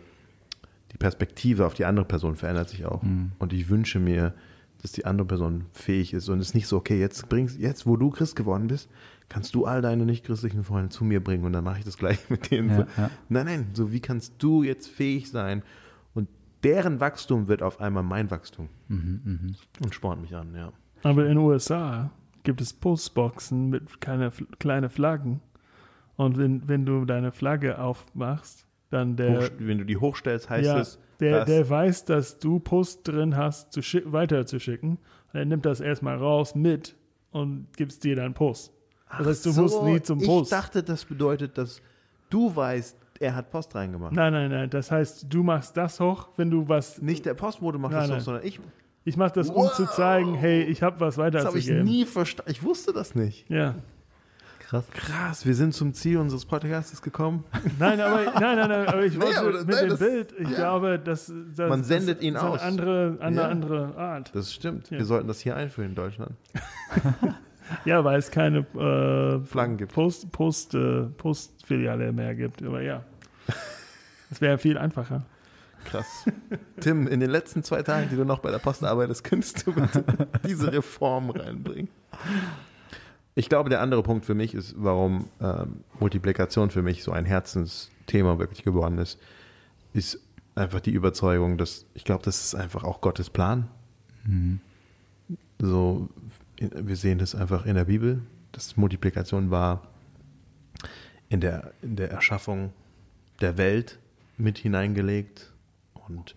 die Perspektive auf die andere Person verändert sich auch. Und ich wünsche mir, dass die andere Person fähig ist und es ist nicht so, okay, jetzt bringst, jetzt, wo du Christ geworden bist, kannst du all deine nicht-christlichen Freunde zu mir bringen und dann mache ich das gleich (laughs) mit denen. Ja, so. ja. Nein, nein, so wie kannst du jetzt fähig sein und deren Wachstum wird auf einmal mein Wachstum. Mhm, Und spornt mich an, ja. Aber in den USA gibt es Postboxen mit keine kleine Flaggen. Und wenn, wenn du deine Flagge aufmachst, dann der, Hoch, wenn du die hochstellst, heißt ja, es, der, der weiß, dass du Post drin hast, zu schick, weiterzuschicken. Und er nimmt das erstmal raus mit und gibst dir dann Post. Das heißt, du so, musst nie zum ich Post. dachte, das bedeutet, dass du weißt, er hat Post reingemacht. Nein, nein, nein. Das heißt, du machst das hoch, wenn du was. Nicht der Postbote macht Nein, das nein. doch, sondern ich. Ich mache das, um zu zeigen, hey, ich habe was Das habe ich weiterzugeben. nie verstanden. Ich wusste das nicht. Ja. Krass. Krass, wir sind zum Ziel unseres Podcasts gekommen. (laughs) Nein, aber, nein, nein, nein, aber ich Nee, wollte aber das- mit nein, dem das- Bild, ich glaube, dass, dass Man sendet das ihn ist aus. eine andere, eine Ja. andere Art. Das stimmt. Ja. Wir sollten das hier einführen in Deutschland. (laughs) Ja, weil es keine äh, Flaggen gibt. Post, Post, äh, Postfiliale mehr gibt. Aber ja, es wäre viel einfacher. Krass. Tim, in den letzten zwei Tagen, die du noch bei der Post arbeitest, könntest (laughs) du bitte diese Reform reinbringen. Ich glaube, der andere Punkt für mich ist, warum ähm, Multiplikation für mich so ein Herzensthema wirklich geworden ist, ist einfach die Überzeugung, dass ich glaube, das ist einfach auch Gottes Plan. So, wir sehen das einfach in der Bibel, dass Multiplikation war in der, in der Erschaffung der Welt mit hineingelegt. Und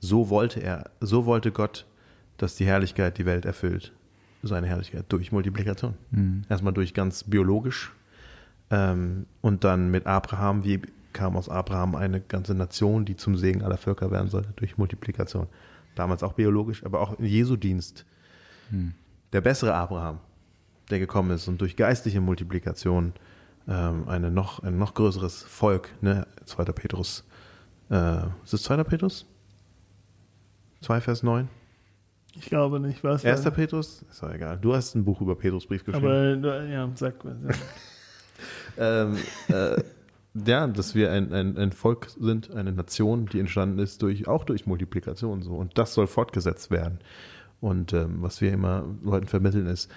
so wollte er, so wollte Gott, dass die Herrlichkeit die Welt erfüllt. Seine Herrlichkeit durch Multiplikation. Erstmal durch ganz biologisch ähm, und dann mit Abraham, wie kam aus Abraham eine ganze Nation, die zum Segen aller Völker werden sollte, durch Multiplikation. Damals auch biologisch, aber auch in Jesu Dienst der bessere Abraham, der gekommen ist und durch geistliche Multiplikation ähm, eine noch, ein noch größeres Volk, ne? 2. Petrus, äh, ist es 2. Petrus? 2 Vers 9? Ich glaube nicht, was. 1. Petrus? Ist doch egal. Du hast ein Buch über Petrusbrief geschrieben. Aber ja, sag mal. Ja. (laughs) ähm, äh, ja, dass wir ein, ein, ein Volk sind, eine Nation, die entstanden ist durch auch durch Multiplikation so und das soll fortgesetzt werden. Und ähm, was wir immer Leuten vermitteln ist,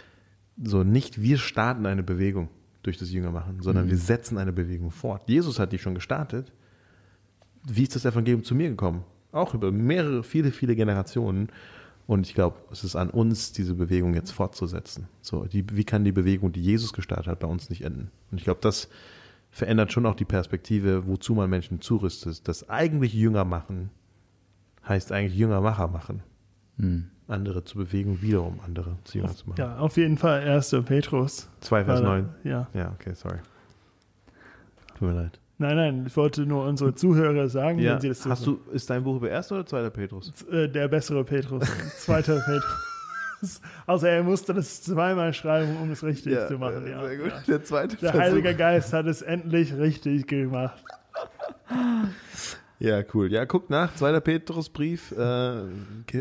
so nicht wir starten eine Bewegung durch das Jüngermachen, sondern Mhm. wir setzen eine Bewegung fort. Jesus hat die schon gestartet. Wie ist das Evangelium zu mir gekommen? Auch über mehrere, viele, viele Generationen. Und ich glaube, es ist an uns, diese Bewegung jetzt fortzusetzen. So, die, wie kann die Bewegung, die Jesus gestartet hat, bei uns nicht enden? Und ich glaube, das verändert schon auch die Perspektive, wozu man Menschen zurüstet. Das eigentlich Jünger machen heißt eigentlich Jüngermacher machen. Hm. Andere zu bewegen, wiederum andere zu Jünger zu machen. ja, auf jeden Fall 1. Petrus. 2 Vers War da- 9. Ja. Ja, okay, sorry. Tut mir leid. Nein, nein, ich wollte nur unsere Zuhörer sagen, Ja, wenn sie das hast du, ist dein Buch über 1. oder 2. Petrus? Äh, der bessere Petrus, (laughs) zweiter Petrus. Also er musste das zweimal schreiben, um es richtig zu machen. Ja, sehr gut. ja. Der zweite Der Versuch. Heilige Geist hat es endlich richtig gemacht. Ja, cool. Ja, guckt nach. Zweiter Petrusbrief. Äh,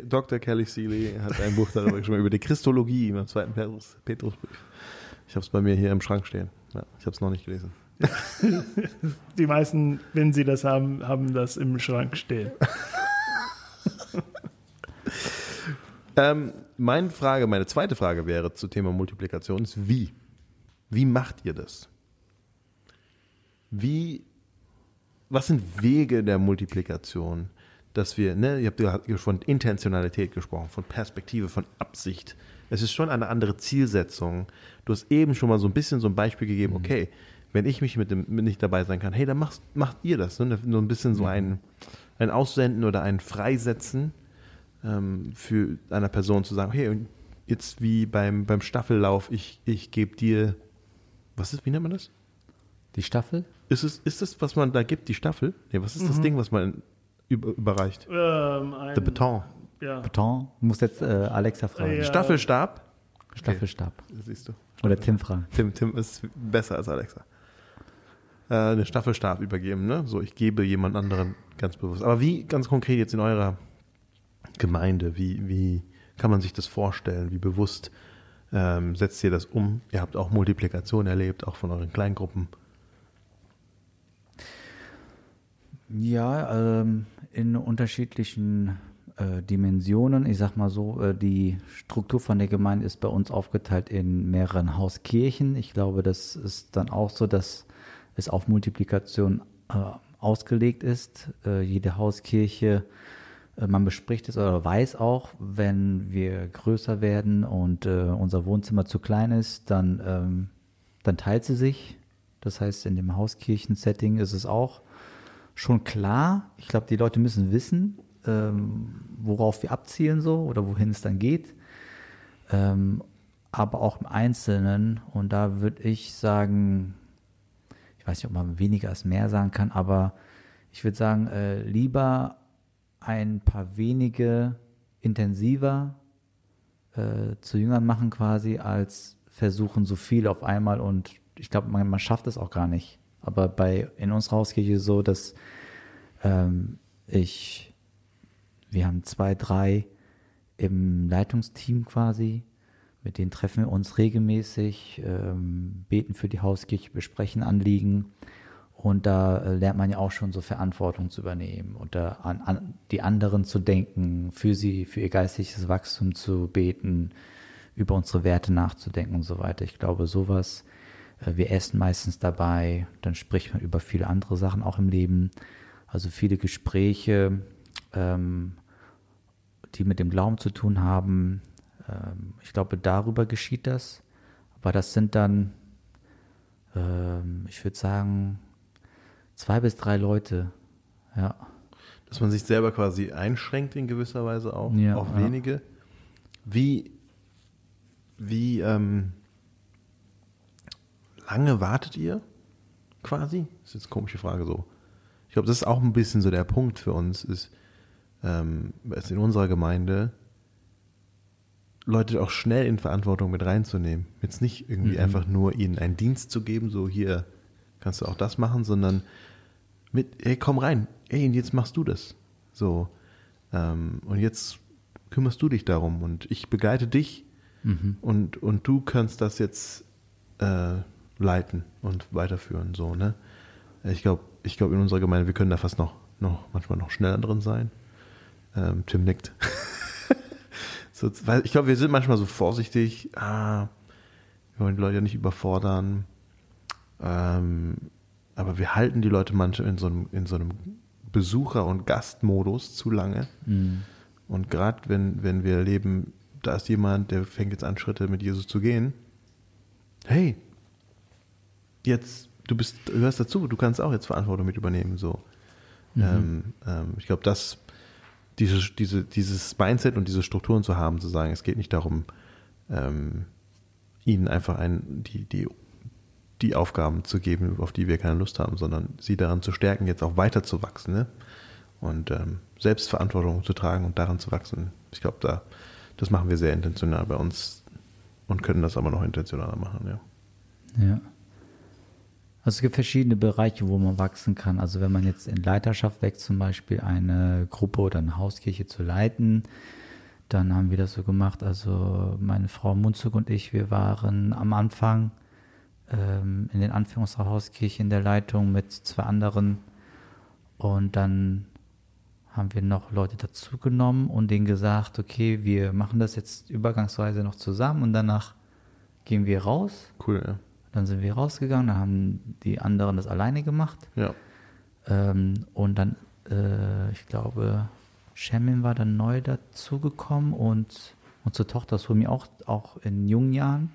Dr. Kelly Seeley hat ein Buch darüber geschrieben, über die Christologie im zweiten Petrus, Petrusbrief. Ich habe es bei mir hier im Schrank stehen. Ja, ich habe es noch nicht gelesen. (laughs) Die meisten, wenn sie das haben, haben das im Schrank stehen. Ähm, meine Frage, meine zweite Frage wäre zu Thema Multiplikation ist wie? Wie macht ihr das? Wie, was sind Wege der Multiplikation, dass wir, ne, ihr habt ja von Intentionalität gesprochen, von Perspektive, von Absicht. Es ist schon eine andere Zielsetzung. Du hast eben schon mal so ein bisschen so ein Beispiel gegeben, okay, wenn ich mich mit dem mit nicht dabei sein kann, hey, dann machst, macht ihr das. Ne? Nur ein bisschen so ein, ein Aussenden oder ein Freisetzen ähm, für einer Person zu sagen, hey, jetzt wie beim, beim Staffellauf, ich, ich gebe dir, was ist, wie nennt man das? Die Staffel? Ist es, ist das, was man da gibt, die Staffel? Nee, was ist das Ding, was man über, überreicht? Ähm, ein, Der Beton. Ja. Beton? Du musst jetzt äh, Alexa fragen. Ja. Staffelstab? Staffelstab. Siehst du. Oder Tim fragen. Tim, Tim ist besser als Alexa. Äh, eine Staffelstab übergeben, ne? So, ich gebe jemand anderen ganz bewusst. Aber wie ganz konkret jetzt in eurer Gemeinde, wie, wie kann man sich das vorstellen? Wie bewusst ähm, setzt ihr das um? Ihr habt auch Multiplikation erlebt, auch von euren Kleingruppen. Ja, ähm, in unterschiedlichen äh, Dimensionen. Ich sag mal so, äh, die Struktur von der Gemeinde ist bei uns aufgeteilt in mehreren Hauskirchen. Ich glaube, das ist dann auch so, dass es auf Multiplikation äh, ausgelegt ist. Äh, jede Hauskirche, äh, man bespricht es oder weiß auch, wenn wir größer werden und äh, unser Wohnzimmer zu klein ist, dann, ähm, dann teilt sie sich. Das heißt, in dem Hauskirchen-Setting ist es auch schon klar. Ich glaube, die Leute müssen wissen, ähm, worauf wir abzielen so oder wohin es dann geht. Ähm, aber auch im Einzelnen. Und da würde ich sagen, ich weiß nicht, ob man weniger als mehr sagen kann, aber ich würde sagen, äh, lieber ein paar wenige intensiver äh, zu Jüngern machen quasi, als versuchen so viel auf einmal und ich glaube, man, man schafft es auch gar nicht. Aber bei in unserer Hauskirche so, dass ähm, ich, wir haben zwei, drei im Leitungsteam quasi, mit denen treffen wir uns regelmäßig, ähm, beten für die Hauskirche, besprechen Anliegen. Und da äh, lernt man ja auch schon so Verantwortung zu übernehmen und da an, an die anderen zu denken, für sie, für ihr geistliches Wachstum zu beten, über unsere Werte nachzudenken und so weiter. Ich glaube, sowas, äh, wir essen meistens dabei, dann spricht man über viele andere Sachen auch im Leben. Also viele Gespräche, ähm, die mit dem Glauben zu tun haben. Ähm, ich glaube, darüber geschieht das. Aber das sind dann, ähm, ich würde sagen, zwei bis drei Leute. Ja. Dass man sich selber quasi einschränkt in gewisser Weise auch, Ja, auf ja. wenige. Wie, wie ähm, lange wartet ihr quasi? Das ist jetzt eine komische Frage so. Ich glaube, das ist auch ein bisschen so der Punkt für uns, ist, ähm, es in unserer Gemeinde Leute auch schnell in Verantwortung mit reinzunehmen. Jetzt nicht irgendwie Mhm. einfach nur ihnen einen Dienst zu geben, so hier kannst du auch das machen, sondern mit, hey, komm rein, hey, und jetzt machst du das. So, ähm, und jetzt kümmerst du dich darum und ich begleite dich Mhm. und, und du kannst das jetzt äh, leiten und weiterführen, so, ne? Ich glaube, ich glaube in unserer Gemeinde, wir können da fast noch, noch manchmal noch schneller drin sein. Ähm, Tim nickt. (laughs) so, weil ich glaube, wir sind manchmal so vorsichtig, ah, wir wollen die Leute ja nicht überfordern. Ähm, aber wir halten die Leute manchmal in so einem, in so einem Besucher- und Gastmodus zu lange. Mhm. Und gerade wenn, wenn wir erleben, da ist jemand, der fängt jetzt an, Schritte mit Jesus zu gehen. Hey, jetzt, du bist, du gehörst dazu, du kannst auch jetzt Verantwortung mit übernehmen. So. Ähm, ähm, ich glaube, dass diese, diese, dieses Mindset und diese Strukturen zu haben, zu sagen, es geht nicht darum, ähm, ihnen einfach ein, die, die, die Aufgaben zu geben, auf die wir keine Lust haben, sondern sie daran zu stärken, jetzt auch weiterzuwachsen. Ne? und ähm, Selbstverantwortung zu tragen und daran zu wachsen. Ich glaube, da, das machen wir sehr intentional bei uns und können das aber noch intentionaler machen, ja. Ja. Also es gibt verschiedene Bereiche, wo man wachsen kann. Also wenn man jetzt in Leiterschaft wächst, zum Beispiel eine Gruppe oder eine Hauskirche zu leiten, dann haben wir das so gemacht. Also meine Frau Munzug und ich, wir waren am Anfang ähm, in den Anfängen unserer Hauskirche in der Leitung mit zwei anderen und dann haben wir noch Leute dazugenommen und denen gesagt, okay, wir machen das jetzt übergangsweise noch zusammen und danach gehen wir raus. Cool, ja. Dann sind wir rausgegangen, dann haben die anderen das alleine gemacht. Ja, Ähm, und dann, äh, ich glaube, Shemin war dann neu dazugekommen und unsere Tochter Sumi auch, auch in jungen Jahren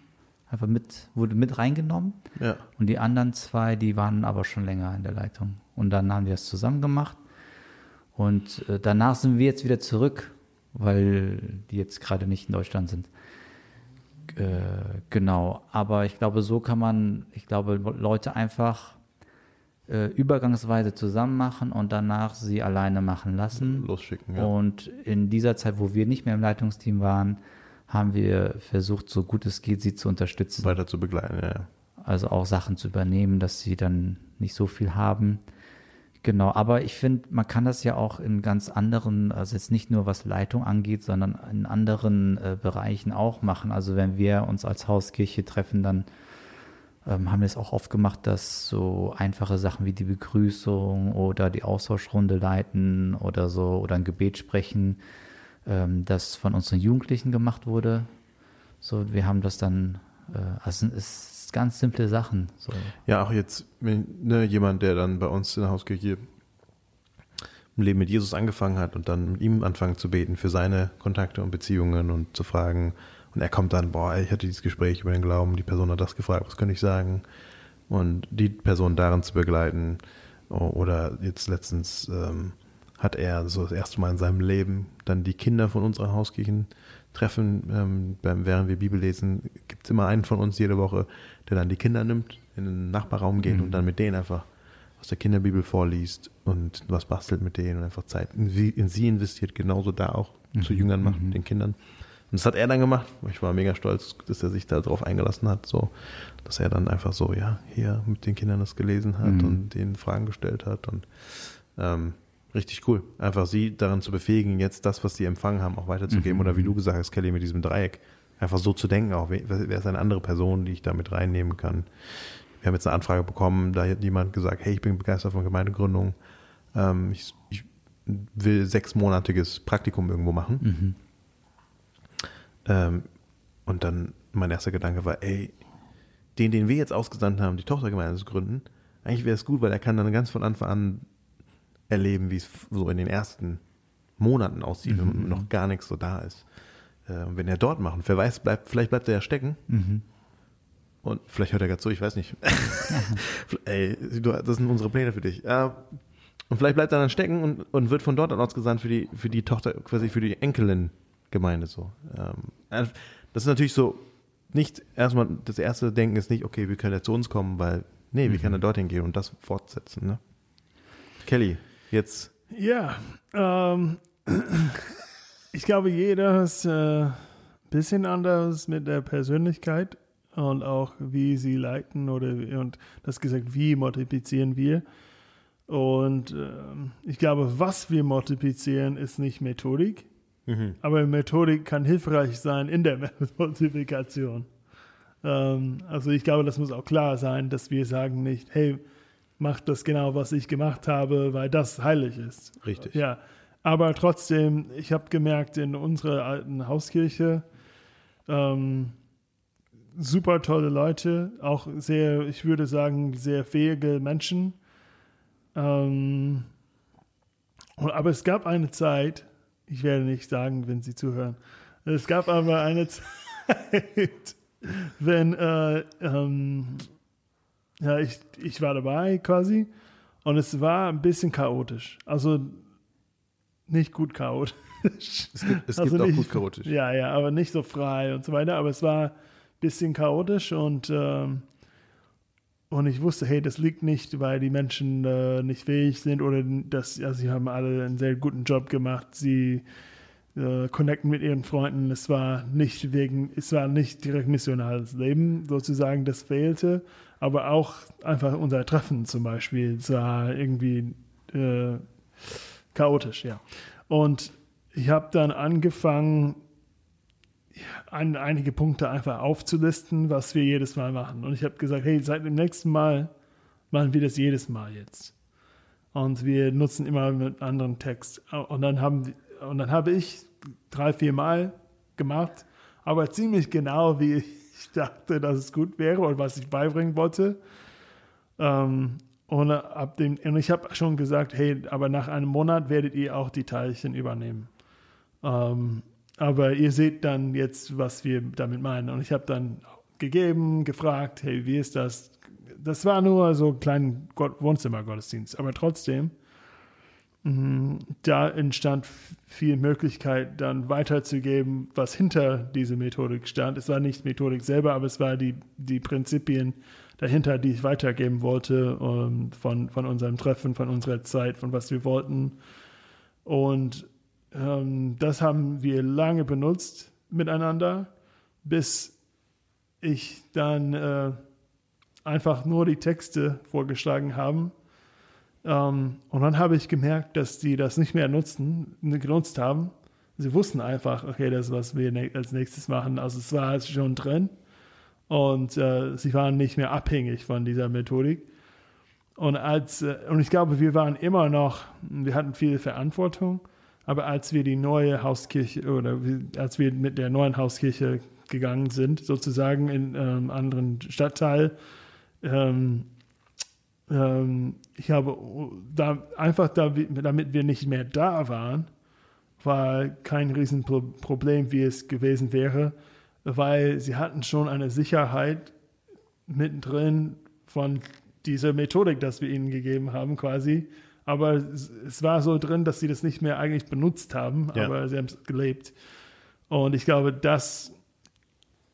einfach mit, wurde mit reingenommen. ja. Und die anderen zwei, die waren aber schon länger in der Leitung. Und dann haben wir es zusammen gemacht. Und äh, danach sind wir jetzt wieder zurück, weil die jetzt gerade nicht in Deutschland sind. Äh, genau. Aber ich glaube, so kann man, ich glaube, Leute einfach äh, übergangsweise zusammen machen und danach sie alleine machen lassen. Losschicken, ja. Und in dieser Zeit, wo wir nicht mehr im Leitungsteam waren, haben wir versucht, so gut es geht, sie zu unterstützen. Weiter zu begleiten, ja, ja. Also auch Sachen zu übernehmen, dass sie dann nicht so viel haben. Genau, aber ich finde, man kann das ja auch in ganz anderen, also jetzt nicht nur was Leitung angeht, sondern in anderen äh, Bereichen auch machen. Also wenn wir uns als Hauskirche treffen, dann ähm, haben wir es auch oft gemacht, dass so einfache Sachen wie die Begrüßung oder die Austauschrunde leiten oder so oder ein Gebet sprechen, ähm, das von unseren Jugendlichen gemacht wurde. So, wir haben das dann, äh, also es ganz simple Sachen. So. Ja, auch jetzt ne, jemand, der dann bei uns in der Hauskirche im Leben mit Jesus angefangen hat und dann mit ihm anfangen zu beten für seine Kontakte und Beziehungen und zu fragen. Und er kommt dann, boah, ich hatte dieses Gespräch über den Glauben, die Person hat das gefragt, was könnte ich sagen? Und die Person darin zu begleiten. Oder jetzt letztens ähm, hat er so das erste Mal in seinem Leben dann die Kinder von unseren Hauskirchen treffen, ähm, beim, während wir Bibel lesen, gibt es immer einen von uns jede Woche, der dann die Kinder nimmt, in den Nachbarraum geht und dann mit denen einfach aus der Kinderbibel vorliest und was bastelt mit denen und einfach Zeit in sie, in sie investiert, genauso da auch zu Jüngern macht mit den Kindern. Und das hat er dann gemacht. Ich war mega stolz, dass er sich da drauf eingelassen hat, so, dass er dann einfach so, ja, hier mit den Kindern das gelesen hat Mhm. und denen Fragen gestellt hat und ähm, richtig cool. Einfach sie daran zu befähigen, jetzt das, was sie empfangen haben, auch weiterzugeben. Mhm. Oder wie du gesagt hast, Kelly, mit diesem Dreieck. Einfach so zu denken, auch wer, ist eine andere Person, die ich da mit reinnehmen kann. Wir haben jetzt eine Anfrage bekommen, da hat jemand gesagt, hey, ich bin begeistert von Gemeindegründung. Ähm, ich, ich will sechsmonatiges Praktikum irgendwo machen. Mhm. Ähm, und dann mein erster Gedanke war, ey, den, den wir jetzt ausgesandt haben, die Tochtergemeinde zu gründen, eigentlich wäre es gut, weil er kann dann ganz von Anfang an erleben, wie es so in den ersten Monaten aussieht, wenn noch gar nichts so da ist. Äh, und wenn er dort macht, wer weiß, bleibt, vielleicht bleibt er ja stecken. Mhm. Und vielleicht hört er gerade zu, ich weiß nicht. (laughs) (laughs) Ey, das sind unsere Pläne für dich. Äh, und vielleicht bleibt er dann stecken und, und wird von dort an ausgesandt für die, für die Tochter, quasi für die Enkelin-Gemeinde so. Ähm, das ist natürlich so, nicht erstmal, das erste Denken ist nicht, okay, wie kann er zu uns kommen, weil, nee, wie kann er dorthin gehen und das fortsetzen, ne? Kelly, jetzt, Ja, ähm, ich glaube, jeder ist, äh, bisschen anders mit der Persönlichkeit und auch wie sie leiten oder und das gesagt, wie multiplizieren wir. Und ähm, ich glaube, was wir multiplizieren, ist nicht Methodik, Mhm. aber Methodik kann hilfreich sein in der (laughs) Multiplikation. Ähm, also ich glaube, das muss auch klar sein, dass wir sagen nicht, hey, mach das genau, was ich gemacht habe, weil das heilig ist. Richtig. Ja, aber trotzdem, ich habe gemerkt, in unserer alten Hauskirche, ähm, super tolle Leute, auch sehr, ich würde sagen, sehr fähige Menschen. Ähm, aber es gab eine Zeit, ich werde nicht sagen, wenn Sie zuhören, es gab aber eine (laughs) Zeit, wenn äh, ähm, ja, ich, ich war dabei quasi und es war ein bisschen chaotisch. Also nicht gut chaotisch. Es gibt, es Also gibt auch nicht- gut chaotisch. Ja, ja, aber nicht so frei und so weiter. Aber es war ein bisschen chaotisch und, ähm, und ich wusste, hey, das liegt nicht, weil die Menschen äh, nicht fähig sind oder dass, ja, sie haben alle einen sehr guten Job gemacht. Sie äh, connecten mit ihren Freunden. Es war nicht wegen, es war nicht direkt missionales Leben sozusagen, das fehlte, aber auch einfach unser Treffen zum Beispiel. Es irgendwie äh, chaotisch, ja. Und ich habe dann angefangen, ein, einige Punkte einfach aufzulisten, was wir jedes Mal machen. Und ich habe gesagt, hey, seit dem nächsten Mal machen wir das jedes Mal jetzt. Und wir nutzen immer mit anderen Text. Und dann haben und dann habe ich drei, vier Mal gemacht, aber ziemlich genau, wie ich dachte, dass es gut wäre und was ich beibringen wollte. Ähm, und, ab dem, und ich habe schon gesagt, hey, aber nach einem Monat werdet ihr auch die Teilchen übernehmen. Ähm, aber ihr seht dann jetzt, was wir damit meinen. Und ich habe dann gegeben, gefragt, hey, wie ist das? Das war nur so ein kleiner Gott Wohnzimmergottesdienst, aber trotzdem, da entstand viel Möglichkeit, dann weiterzugeben, was hinter diese Methodik stand. Es war nicht Methodik selber, aber es war die, die Prinzipien dahinter, die ich weitergeben wollte, ähm, von, von unserem Treffen, von unserer Zeit, von was wir wollten. Und ähm, das haben wir lange benutzt miteinander, bis ich dann äh, einfach nur die Texte vorgeschlagen haben. Ähm, und dann habe ich gemerkt, dass die das nicht mehr nutzen, genutzt haben. Sie wussten einfach, okay, das ist, was wir ne als nächstes machen. Also es war schon drin. Und äh, sie waren nicht mehr abhängig von dieser Methodik. Und, als, äh, und ich glaube, wir waren immer noch, wir hatten viel Verantwortung, aber als wir die neue Hauskirche oder als wir mit der neuen Hauskirche gegangen sind, sozusagen in einem anderen Stadtteil, ähm, ähm, ich habe da, einfach da, damit wir nicht mehr da waren, war kein Riesenproblem, wie es gewesen wäre, weil sie hatten schon eine Sicherheit mittendrin von dieser Methodik, das wir ihnen gegeben haben, quasi. Aber es, es war so drin, dass sie das nicht mehr eigentlich benutzt haben, Ja. aber sie haben es gelebt. Und ich glaube, das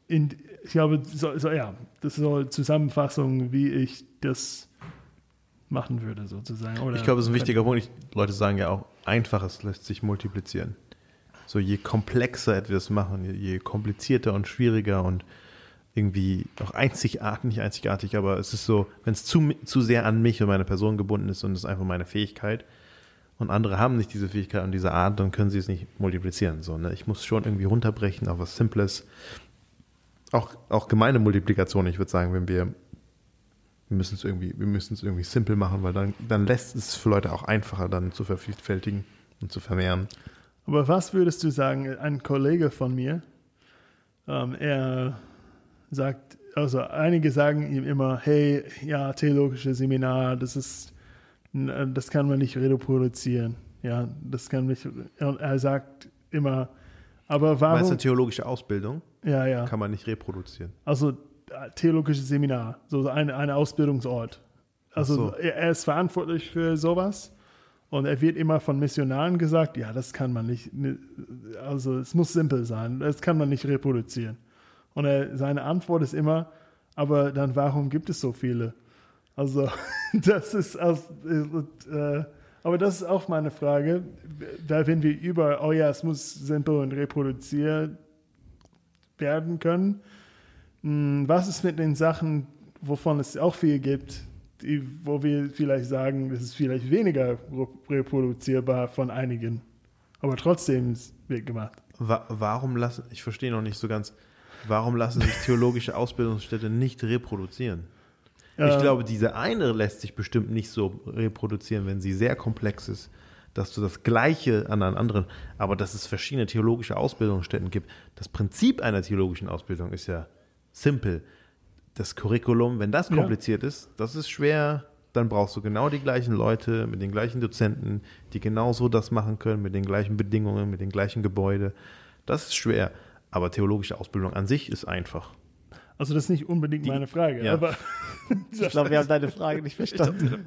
in, ich glaube, so, so, ja, das ist so eine Zusammenfassung, wie ich das machen würde, sozusagen. Oder Ich glaube, das ist ein wichtiger Punkt. Ich, Leute sagen ja auch, einfaches lässt sich multiplizieren. So je komplexer etwas machen, je, komplizierter und schwieriger und irgendwie auch einzigartig, nicht einzigartig, aber es ist so, wenn es zu, zu sehr an mich und meine Person gebunden ist und es ist einfach meine Fähigkeit und andere haben nicht diese Fähigkeit und diese Art, dann können sie es nicht multiplizieren. So, ne? Ich muss schon irgendwie runterbrechen auf was Simples. Auch, auch gemeine Multiplikation, ich würde sagen, wenn wir wir müssen es irgendwie, wir müssen es irgendwie simpel machen, weil dann, dann lässt es für Leute auch einfacher, dann zu vervielfältigen und zu vermehren. Aber was würdest du sagen, ein Kollege von mir, ähm, er sagt, also einige sagen ihm immer, hey, ja, theologische Seminar, das ist, n- das kann man nicht reproduzieren. Ja, das kann nicht, und er sagt immer, aber Meinst du, warum, eine theologische Ausbildung ja, ja, kann man nicht reproduzieren? also äh, theologisches Seminar, so ein, ein Ausbildungsort. Also so. er, er ist verantwortlich für sowas und er wird immer von Missionaren gesagt, ja, das kann man nicht, ne, also es muss simpel sein, das kann man nicht reproduzieren. Und er, seine Antwort ist immer, aber dann warum gibt es so viele? Also (laughs) das ist, aus, äh, aber das ist auch meine Frage, weil wenn wir über, oh ja, es muss simpel und reproduziert werden können. Hm, Was ist mit den Sachen, wovon es auch viel gibt, die, wo wir vielleicht sagen, das ist vielleicht weniger re- reproduzierbar von einigen, aber trotzdem es wird gemacht. Wa warum lassen, ich verstehe noch nicht so ganz, warum lassen sich theologische Ausbildungsstätte nicht reproduzieren? Ich Ähm, glaube, diese eine lässt sich bestimmt nicht so reproduzieren, wenn sie sehr komplex ist, dass du das Gleiche an einen anderen, aber dass es verschiedene theologische Ausbildungsstätten gibt. Das Prinzip einer theologischen Ausbildung ist ja simpel. Das Curriculum, wenn das Ja. kompliziert ist, das ist schwer, dann brauchst du genau die gleichen Leute mit den gleichen Dozenten, die genauso das machen können, mit den gleichen Bedingungen, mit den gleichen Gebäude. Das ist schwer. Aber theologische Ausbildung an sich ist einfach. Also das ist nicht unbedingt Die- meine Frage, ja. aber (laughs) Ich glaube, wir haben deine Frage nicht verstanden.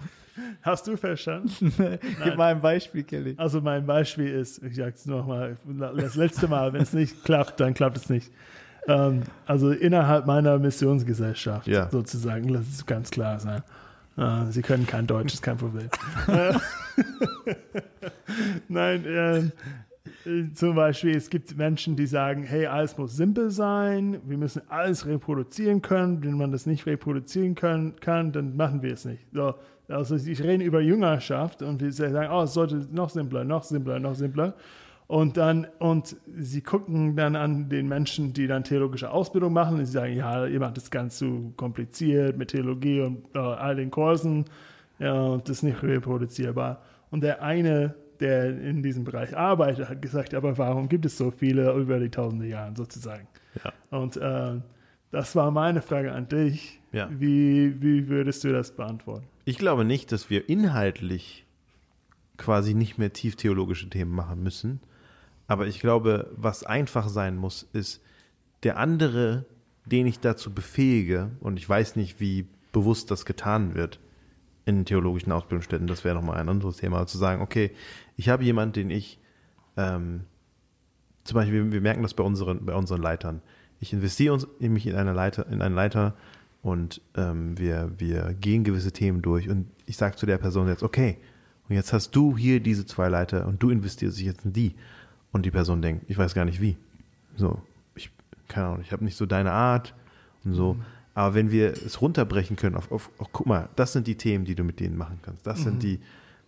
hast du verstanden? (laughs) Gib mal ein Beispiel, Kelly. Also mein Beispiel ist, ich sage es nochmal, das letzte Mal, wenn es nicht klappt, dann klappt es nicht. Ähm, also innerhalb meiner Missionsgesellschaft Ja. sozusagen, lass es ganz klar sein. Äh, Sie können kein Deutsch, ist kein Problem. (laughs) Nein, ähm, äh, zum Beispiel, es gibt Menschen, die sagen, hey, alles muss simpel sein, wir müssen alles reproduzieren können. Wenn man das nicht reproduzieren können, kann, dann machen wir es nicht. So, also ich rede über Jüngerschaft und wir sagen, oh, es sollte noch simpler, noch simpler, noch simpler. Und dann, und sie gucken dann an den Menschen, die dann theologische Ausbildung machen, und sie sagen, ja, ihr macht das ganz zu kompliziert mit Theologie und äh, all den Kursen, ja, und das ist nicht reproduzierbar. Und der eine, der in diesem Bereich arbeitet, hat gesagt, aber warum gibt es so viele über die tausende Jahre sozusagen? Ja. Und äh, das war meine Frage an dich. Ja. Wie, wie würdest du das beantworten? Ich glaube nicht, dass wir inhaltlich quasi nicht mehr tief theologische Themen machen müssen. Aber ich glaube, was einfach sein muss, ist der andere, den ich dazu befähige, und ich weiß nicht, wie bewusst das getan wird in theologischen Ausbildungsstätten, das wäre nochmal ein anderes Thema, zu sagen, okay, ich habe jemanden, den ich, ähm, zum Beispiel, wir, merken das bei unseren, bei unseren Leitern. Ich investiere uns, mich in, eine Leiter, in einen Leiter und ähm, wir, wir gehen gewisse Themen durch und ich sage zu der Person jetzt, okay, und jetzt hast du hier diese zwei Leiter und du investierst dich jetzt in die. Und die Person denkt, ich weiß gar nicht wie. So, ich, keine Ahnung, ich habe nicht so deine Art und so. Aber wenn wir es runterbrechen können auf, auf, auf, guck mal, das sind die Themen, die du mit denen machen kannst. Das sind die,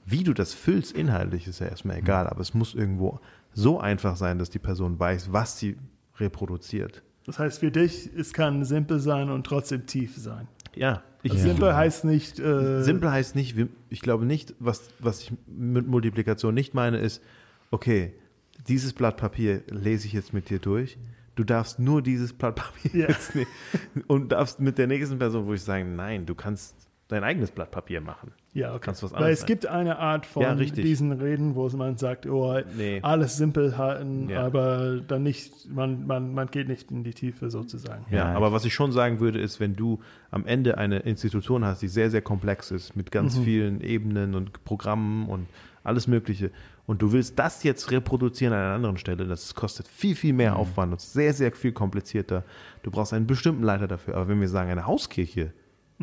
wie du das füllst inhaltlich, ist ja erstmal egal, aber es muss irgendwo so einfach sein, dass die Person weiß, was sie reproduziert. Das heißt, für dich, es kann simpel sein und trotzdem tief sein. Ja, ich, Simpel heißt nicht. Äh, Simpel heißt nicht, ich glaube nicht, was, was ich mit Multiplikation nicht meine, ist, okay, dieses Blatt Papier lese ich jetzt mit dir durch. Du darfst nur dieses Blatt Papier Ja. jetzt nicht. Und darfst mit der nächsten Person, wo ich sage, nein, du kannst dein eigenes Blatt Papier machen. Ja, okay. Kannst was Weil anderes es sein. gibt eine Art von Ja, diesen Reden, wo man sagt, oh, Nee. alles simpel halten, Ja. aber dann nicht, man, man, man geht nicht in die Tiefe sozusagen. Ja, Ja, aber was ich schon sagen würde, ist, wenn du am Ende eine Institution hast, die sehr, sehr komplex ist, mit ganz vielen Ebenen und Programmen und alles Mögliche, und du willst das jetzt reproduzieren an einer anderen Stelle, das kostet viel, viel mehr Aufwand und ist sehr, sehr viel komplizierter. Du brauchst einen bestimmten Leiter dafür. Aber wenn wir sagen, eine Hauskirche,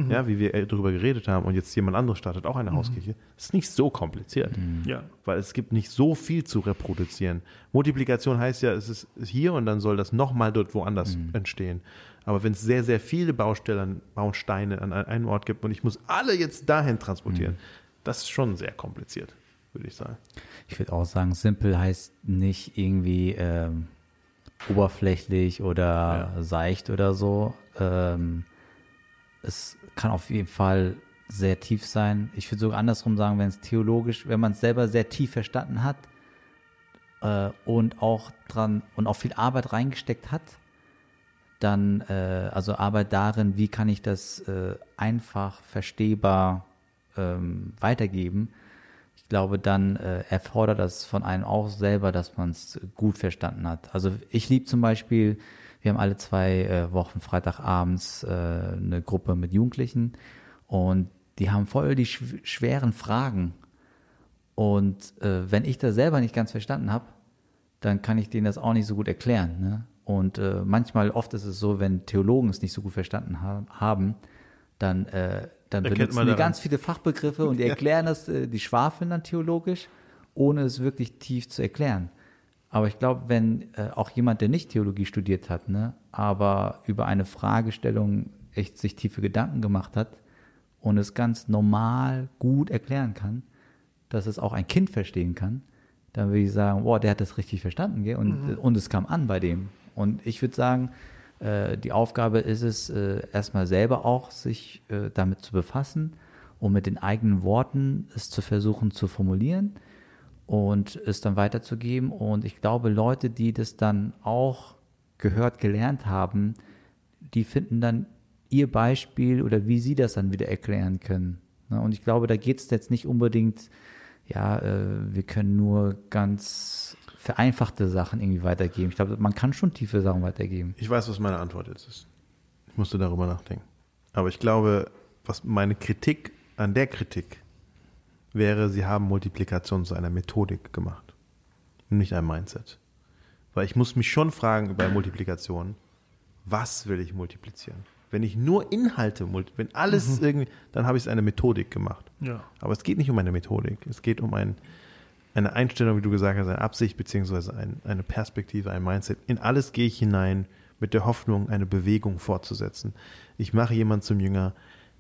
ja, wie wir äh, darüber geredet haben, und jetzt jemand anderes startet auch eine Hauskirche, ist nicht so kompliziert Ja. weil es gibt nicht so viel zu reproduzieren. Multiplikation heißt ja, es ist hier und dann soll das nochmal dort woanders entstehen. Aber wenn es sehr, sehr viele Baustellen, Bausteine an einem Ort gibt und ich muss alle jetzt dahin transportieren, das ist schon sehr kompliziert, würde ich sagen. Ich würde auch sagen, simpel heißt nicht irgendwie ähm, oberflächlich oder Ja. seicht oder so. Ähm, es kann auf jeden Fall sehr tief sein. Ich würde sogar andersrum sagen, wenn es theologisch, wenn man es selber sehr tief verstanden hat äh, und auch dran und auch viel Arbeit reingesteckt hat, dann äh, also Arbeit darin, wie kann ich das äh, einfach verstehbar ähm, weitergeben. Glaube, dann äh, erfordert das von einem auch selber, dass man es gut verstanden hat. Also ich liebe zum Beispiel, wir haben alle zwei äh, Wochen Freitagabends äh, eine Gruppe mit Jugendlichen und die haben voll die schw schweren Fragen. Und äh, wenn ich das selber nicht ganz verstanden habe, dann kann ich denen das auch nicht so gut erklären. Ne? Und äh, manchmal, oft ist es so, wenn Theologen es nicht so gut verstanden ha haben, dann, äh, dann Erkennt benutzen man die ganz viele Fachbegriffe und die (laughs) erklären das, äh, die schwafeln dann theologisch, ohne es wirklich tief zu erklären. Aber ich glaube, wenn äh, auch jemand, der nicht Theologie studiert hat, ne, aber über eine Fragestellung echt sich tiefe Gedanken gemacht hat und es ganz normal gut erklären kann, dass es auch ein Kind verstehen kann, dann würde ich sagen, boah, der hat das richtig verstanden, gell? Und, mhm. und es kam an bei dem. Und ich würde sagen, äh, die Aufgabe ist es, äh, erstmal selber auch sich äh, damit zu befassen und mit den eigenen Worten es zu versuchen zu formulieren und es dann weiterzugeben. Und ich glaube, Leute, die das dann auch gehört, gelernt haben, die finden dann ihr Beispiel oder wie sie das dann wieder erklären können. Ne? Und ich glaube, da geht es jetzt nicht unbedingt, ja, äh, wir können nur ganz vereinfachte Sachen irgendwie weitergeben. Ich glaube, man kann schon tiefe Sachen weitergeben. Ich weiß, was meine Antwort jetzt ist. Ich musste darüber nachdenken. Aber ich glaube, was meine Kritik an der Kritik wäre, sie haben Multiplikation zu einer Methodik gemacht, nicht ein Mindset. Weil ich muss mich schon fragen über Multiplikation, was will ich multiplizieren? Wenn ich nur Inhalte, wenn alles mhm. irgendwie, dann habe ich es eine Methodik gemacht. Ja. Aber es geht nicht um eine Methodik, es geht um ein, eine Einstellung, wie du gesagt hast, eine Absicht beziehungsweise ein, eine Perspektive, ein Mindset. In alles gehe ich hinein mit der Hoffnung, eine Bewegung fortzusetzen. Ich mache jemanden zum Jünger,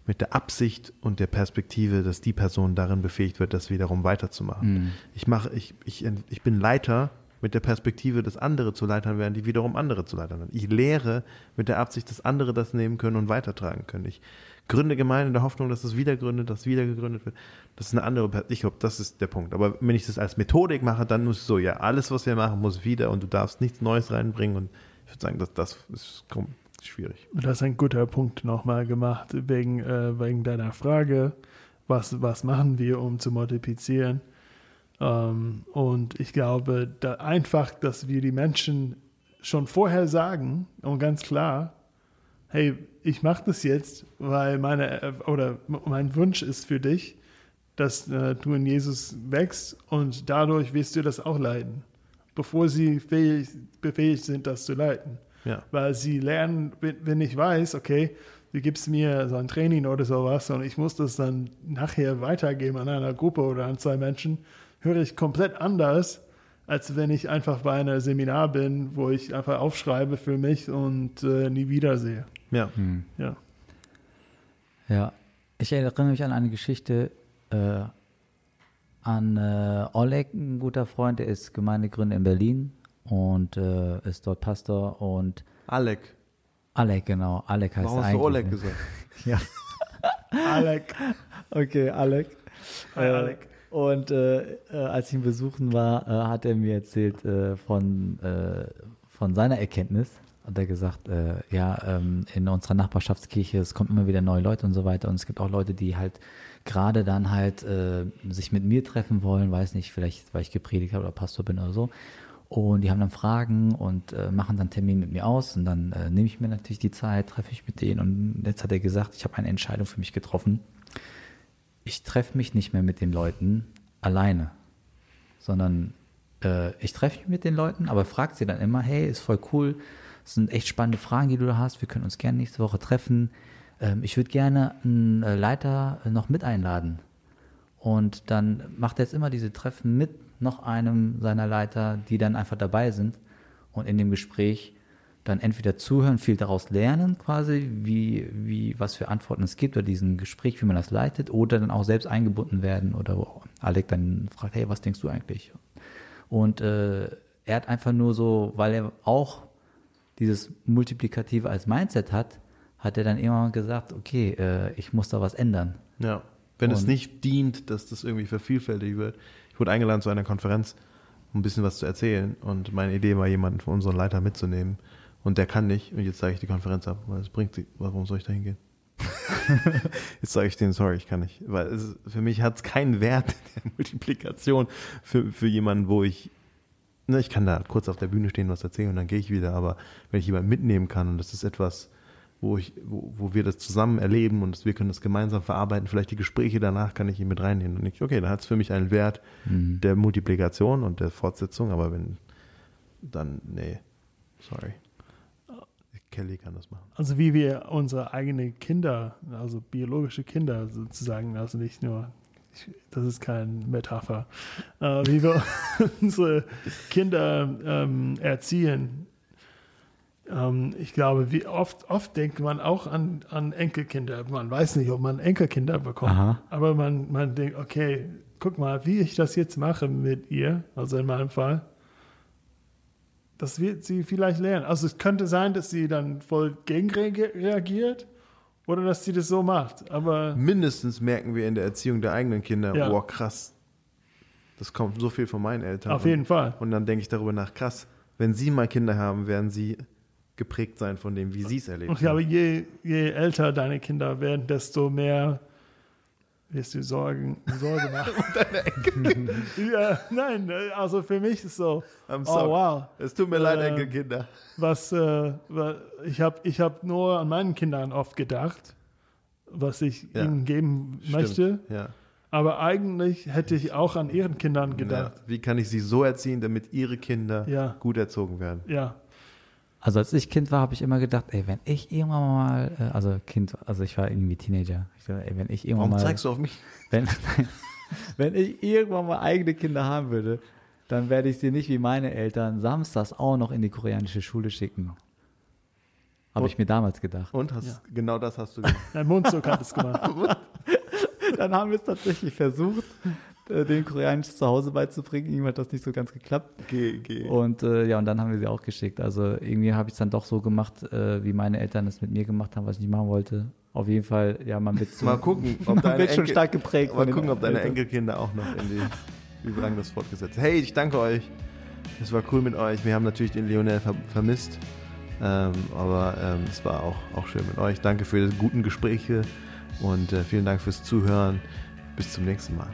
mit der Absicht und der Perspektive, dass die Person darin befähigt wird, das wiederum weiterzumachen. Mhm. Ich mache, ich, ich, ich bin Leiter mit der Perspektive, dass andere zu Leitern werden, die wiederum andere zu Leitern werden. Ich lehre mit der Absicht, dass andere das nehmen können und weitertragen können. Ich gründe Gemeinden in der Hoffnung, dass es wieder gründet, dass wieder gegründet wird. Das ist eine andere, Perspektive. ich glaube, das ist der Punkt. Aber wenn ich das als Methodik mache, dann muss es so, ja, alles, was wir machen, muss wieder und du darfst nichts Neues reinbringen und ich würde sagen, dass das ist schwierig. Das ist ein guter Punkt nochmal gemacht, wegen, äh, wegen deiner Frage, was, was machen wir, um zu multiplizieren. Ähm, und ich glaube da einfach, dass wir die Menschen schon vorher sagen und ganz klar, hey, ich mache das jetzt, weil meine äh, oder mein Wunsch ist für dich, dass äh, du in Jesus wächst und dadurch wirst du das auch leiden, bevor sie fähig, befähigt sind, das zu leiten. Ja. Weil sie lernen, wenn ich weiß, okay, du gibst mir so ein Training oder sowas und ich muss das dann nachher weitergeben an einer Gruppe oder an zwei Menschen, höre ich komplett anders, als wenn ich einfach bei einem Seminar bin, wo ich einfach aufschreibe für mich und äh, nie wiedersehe. Ja. Hm. Ja. Ja. Ich erinnere mich an eine Geschichte äh, an äh, Oleg, ein guter Freund, der ist Gemeindegründer in Berlin und äh, ist dort Pastor und Alec. Alec, genau. Alec heißt Warum hast du Oleg ne? gesagt? (laughs) ja. Alec. Okay, Alec. Hi, äh, Alec. Und äh, äh, als ich ihn besuchen war, äh, hat er mir erzählt äh, von, von seiner Erkenntnis. Hat er gesagt, ja, ähm, in unserer Nachbarschaftskirche, es kommen immer wieder neue Leute und so weiter. Und es gibt auch Leute, die halt gerade dann halt sich mit mir treffen wollen, weiß nicht, vielleicht weil ich gepredigt habe oder Pastor bin oder so. Und die haben dann Fragen und äh, machen dann Termin mit mir aus. Und dann äh, nehme ich mir natürlich die Zeit, treffe ich mit denen. Und jetzt hat er gesagt, ich habe eine Entscheidung für mich getroffen. Ich treffe mich nicht mehr mit den Leuten alleine, sondern äh, ich treffe mich mit den Leuten, aber fragt sie dann immer, hey, ist voll cool, das sind echt spannende Fragen, die du da hast, wir können uns gerne nächste Woche treffen. Ähm, ich würde gerne einen äh, Leiter noch mit einladen. Und dann macht er jetzt immer diese Treffen mit noch einem seiner Leiter, die dann einfach dabei sind und in dem Gespräch dann entweder zuhören, viel daraus lernen quasi, wie, wie, was für Antworten es gibt oder diesen Gespräch, wie man das leitet, oder dann auch selbst eingebunden werden oder wo Alec dann fragt, hey, was denkst du eigentlich? Und äh, er hat einfach nur so, weil er auch dieses Multiplikative als Mindset hat, hat er dann immer gesagt, okay, äh, ich muss da was ändern. Ja, wenn und es nicht dient, dass das irgendwie vervielfältigt wird, ich wurde eingeladen zu einer Konferenz, um ein bisschen was zu erzählen. Und meine Idee war, jemanden von unseren Leitern mitzunehmen. Und der kann nicht. Und jetzt sage ich die Konferenz ab, weil es bringt sie. Warum soll ich da hingehen? (laughs) jetzt sage ich denen, sorry, ich kann nicht. Weil es, für mich hat es keinen Wert der Multiplikation für, für jemanden, wo ich ne, ich kann da kurz auf der Bühne stehen, was erzählen und dann gehe ich wieder. Aber wenn ich jemanden mitnehmen kann und das ist etwas, wo, ich, wo, wo wir das zusammen erleben und wir können das gemeinsam verarbeiten. Vielleicht die Gespräche danach kann ich ihn mit reinnehmen. Und ich, okay, dann hat es für mich einen Wert mhm. der Multiplikation und der Fortsetzung, aber wenn, dann, nee, sorry. Kelly kann das machen. Also wie wir unsere eigenen Kinder, also biologische Kinder sozusagen, also nicht nur ich, das ist keine Metapher, äh, wie wir (laughs) unsere Kinder ähm, erziehen. Ähm, ich glaube, wie oft, oft denkt man auch an, an Enkelkinder. Man weiß nicht, ob man Enkelkinder bekommt, Aha. aber man, man denkt, okay, guck mal, wie ich das jetzt mache mit ihr, also in meinem Fall. Das wird sie vielleicht lernen. Also es könnte sein, dass sie dann voll gegen reage- reagiert oder dass sie das so macht. Aber Mindestens merken wir in der Erziehung der eigenen Kinder, Ja. boah, krass. Das kommt so viel von meinen Eltern. auf jeden Fall. Und dann denke ich darüber nach, krass, wenn sie mal Kinder haben, werden sie geprägt sein von dem, wie sie es erlebt Und ich glaube, haben. je, je älter deine Kinder werden, desto mehr wirst du Sorgen, Sorge machen. (laughs) (laughs) ja, nein, also für mich ist so, I'm oh sorry. wow, Es tut mir leid, Äh, Enkelkinder. was, äh, ich habe ich hab nur an meinen Kindern oft gedacht, was ich Ja. ihnen geben Stimmt. möchte. Ja. Aber eigentlich hätte ich auch an ihren Kindern gedacht. Ja. Wie kann ich sie so erziehen, damit ihre Kinder Ja. gut erzogen werden? Ja, Also als ich Kind war, habe ich immer gedacht, ey, wenn ich irgendwann mal, äh, also Kind, also ich war irgendwie Teenager, ich dachte, ey, wenn ich irgendwann Warum mal, zeigst du auf mich? wenn, (laughs) wenn ich irgendwann mal eigene Kinder haben würde, dann werde ich sie nicht wie meine Eltern samstags auch noch in die koreanische Schule schicken. Habe ich mir damals gedacht. Und hast, Ja. genau das hast du gemacht. dein Mundzucker hat es gemacht. (laughs) Dann haben wir es tatsächlich versucht, äh, den Koreanisch zu Hause beizubringen. Irgendwie hat das nicht so ganz geklappt. geh, geh. Und äh, ja, und dann haben wir sie auch geschickt. Also irgendwie habe ich es dann doch so gemacht, äh, wie meine Eltern es mit mir gemacht haben, was ich nicht machen wollte. Auf jeden Fall, ja, man wird so, Mal gucken, (laughs) ob man deine wird schon Enkel- stark geprägt Mal gucken, ob deine. Enkelkinder auch noch in die Übergang das fortgesetzt. Hey, ich danke euch. Es war cool mit euch. Wir haben natürlich den Lionel ver vermisst. Ähm, aber ähm, es war auch, auch schön mit euch. Danke für die guten Gespräche und äh, vielen Dank fürs Zuhören. Bis zum nächsten Mal.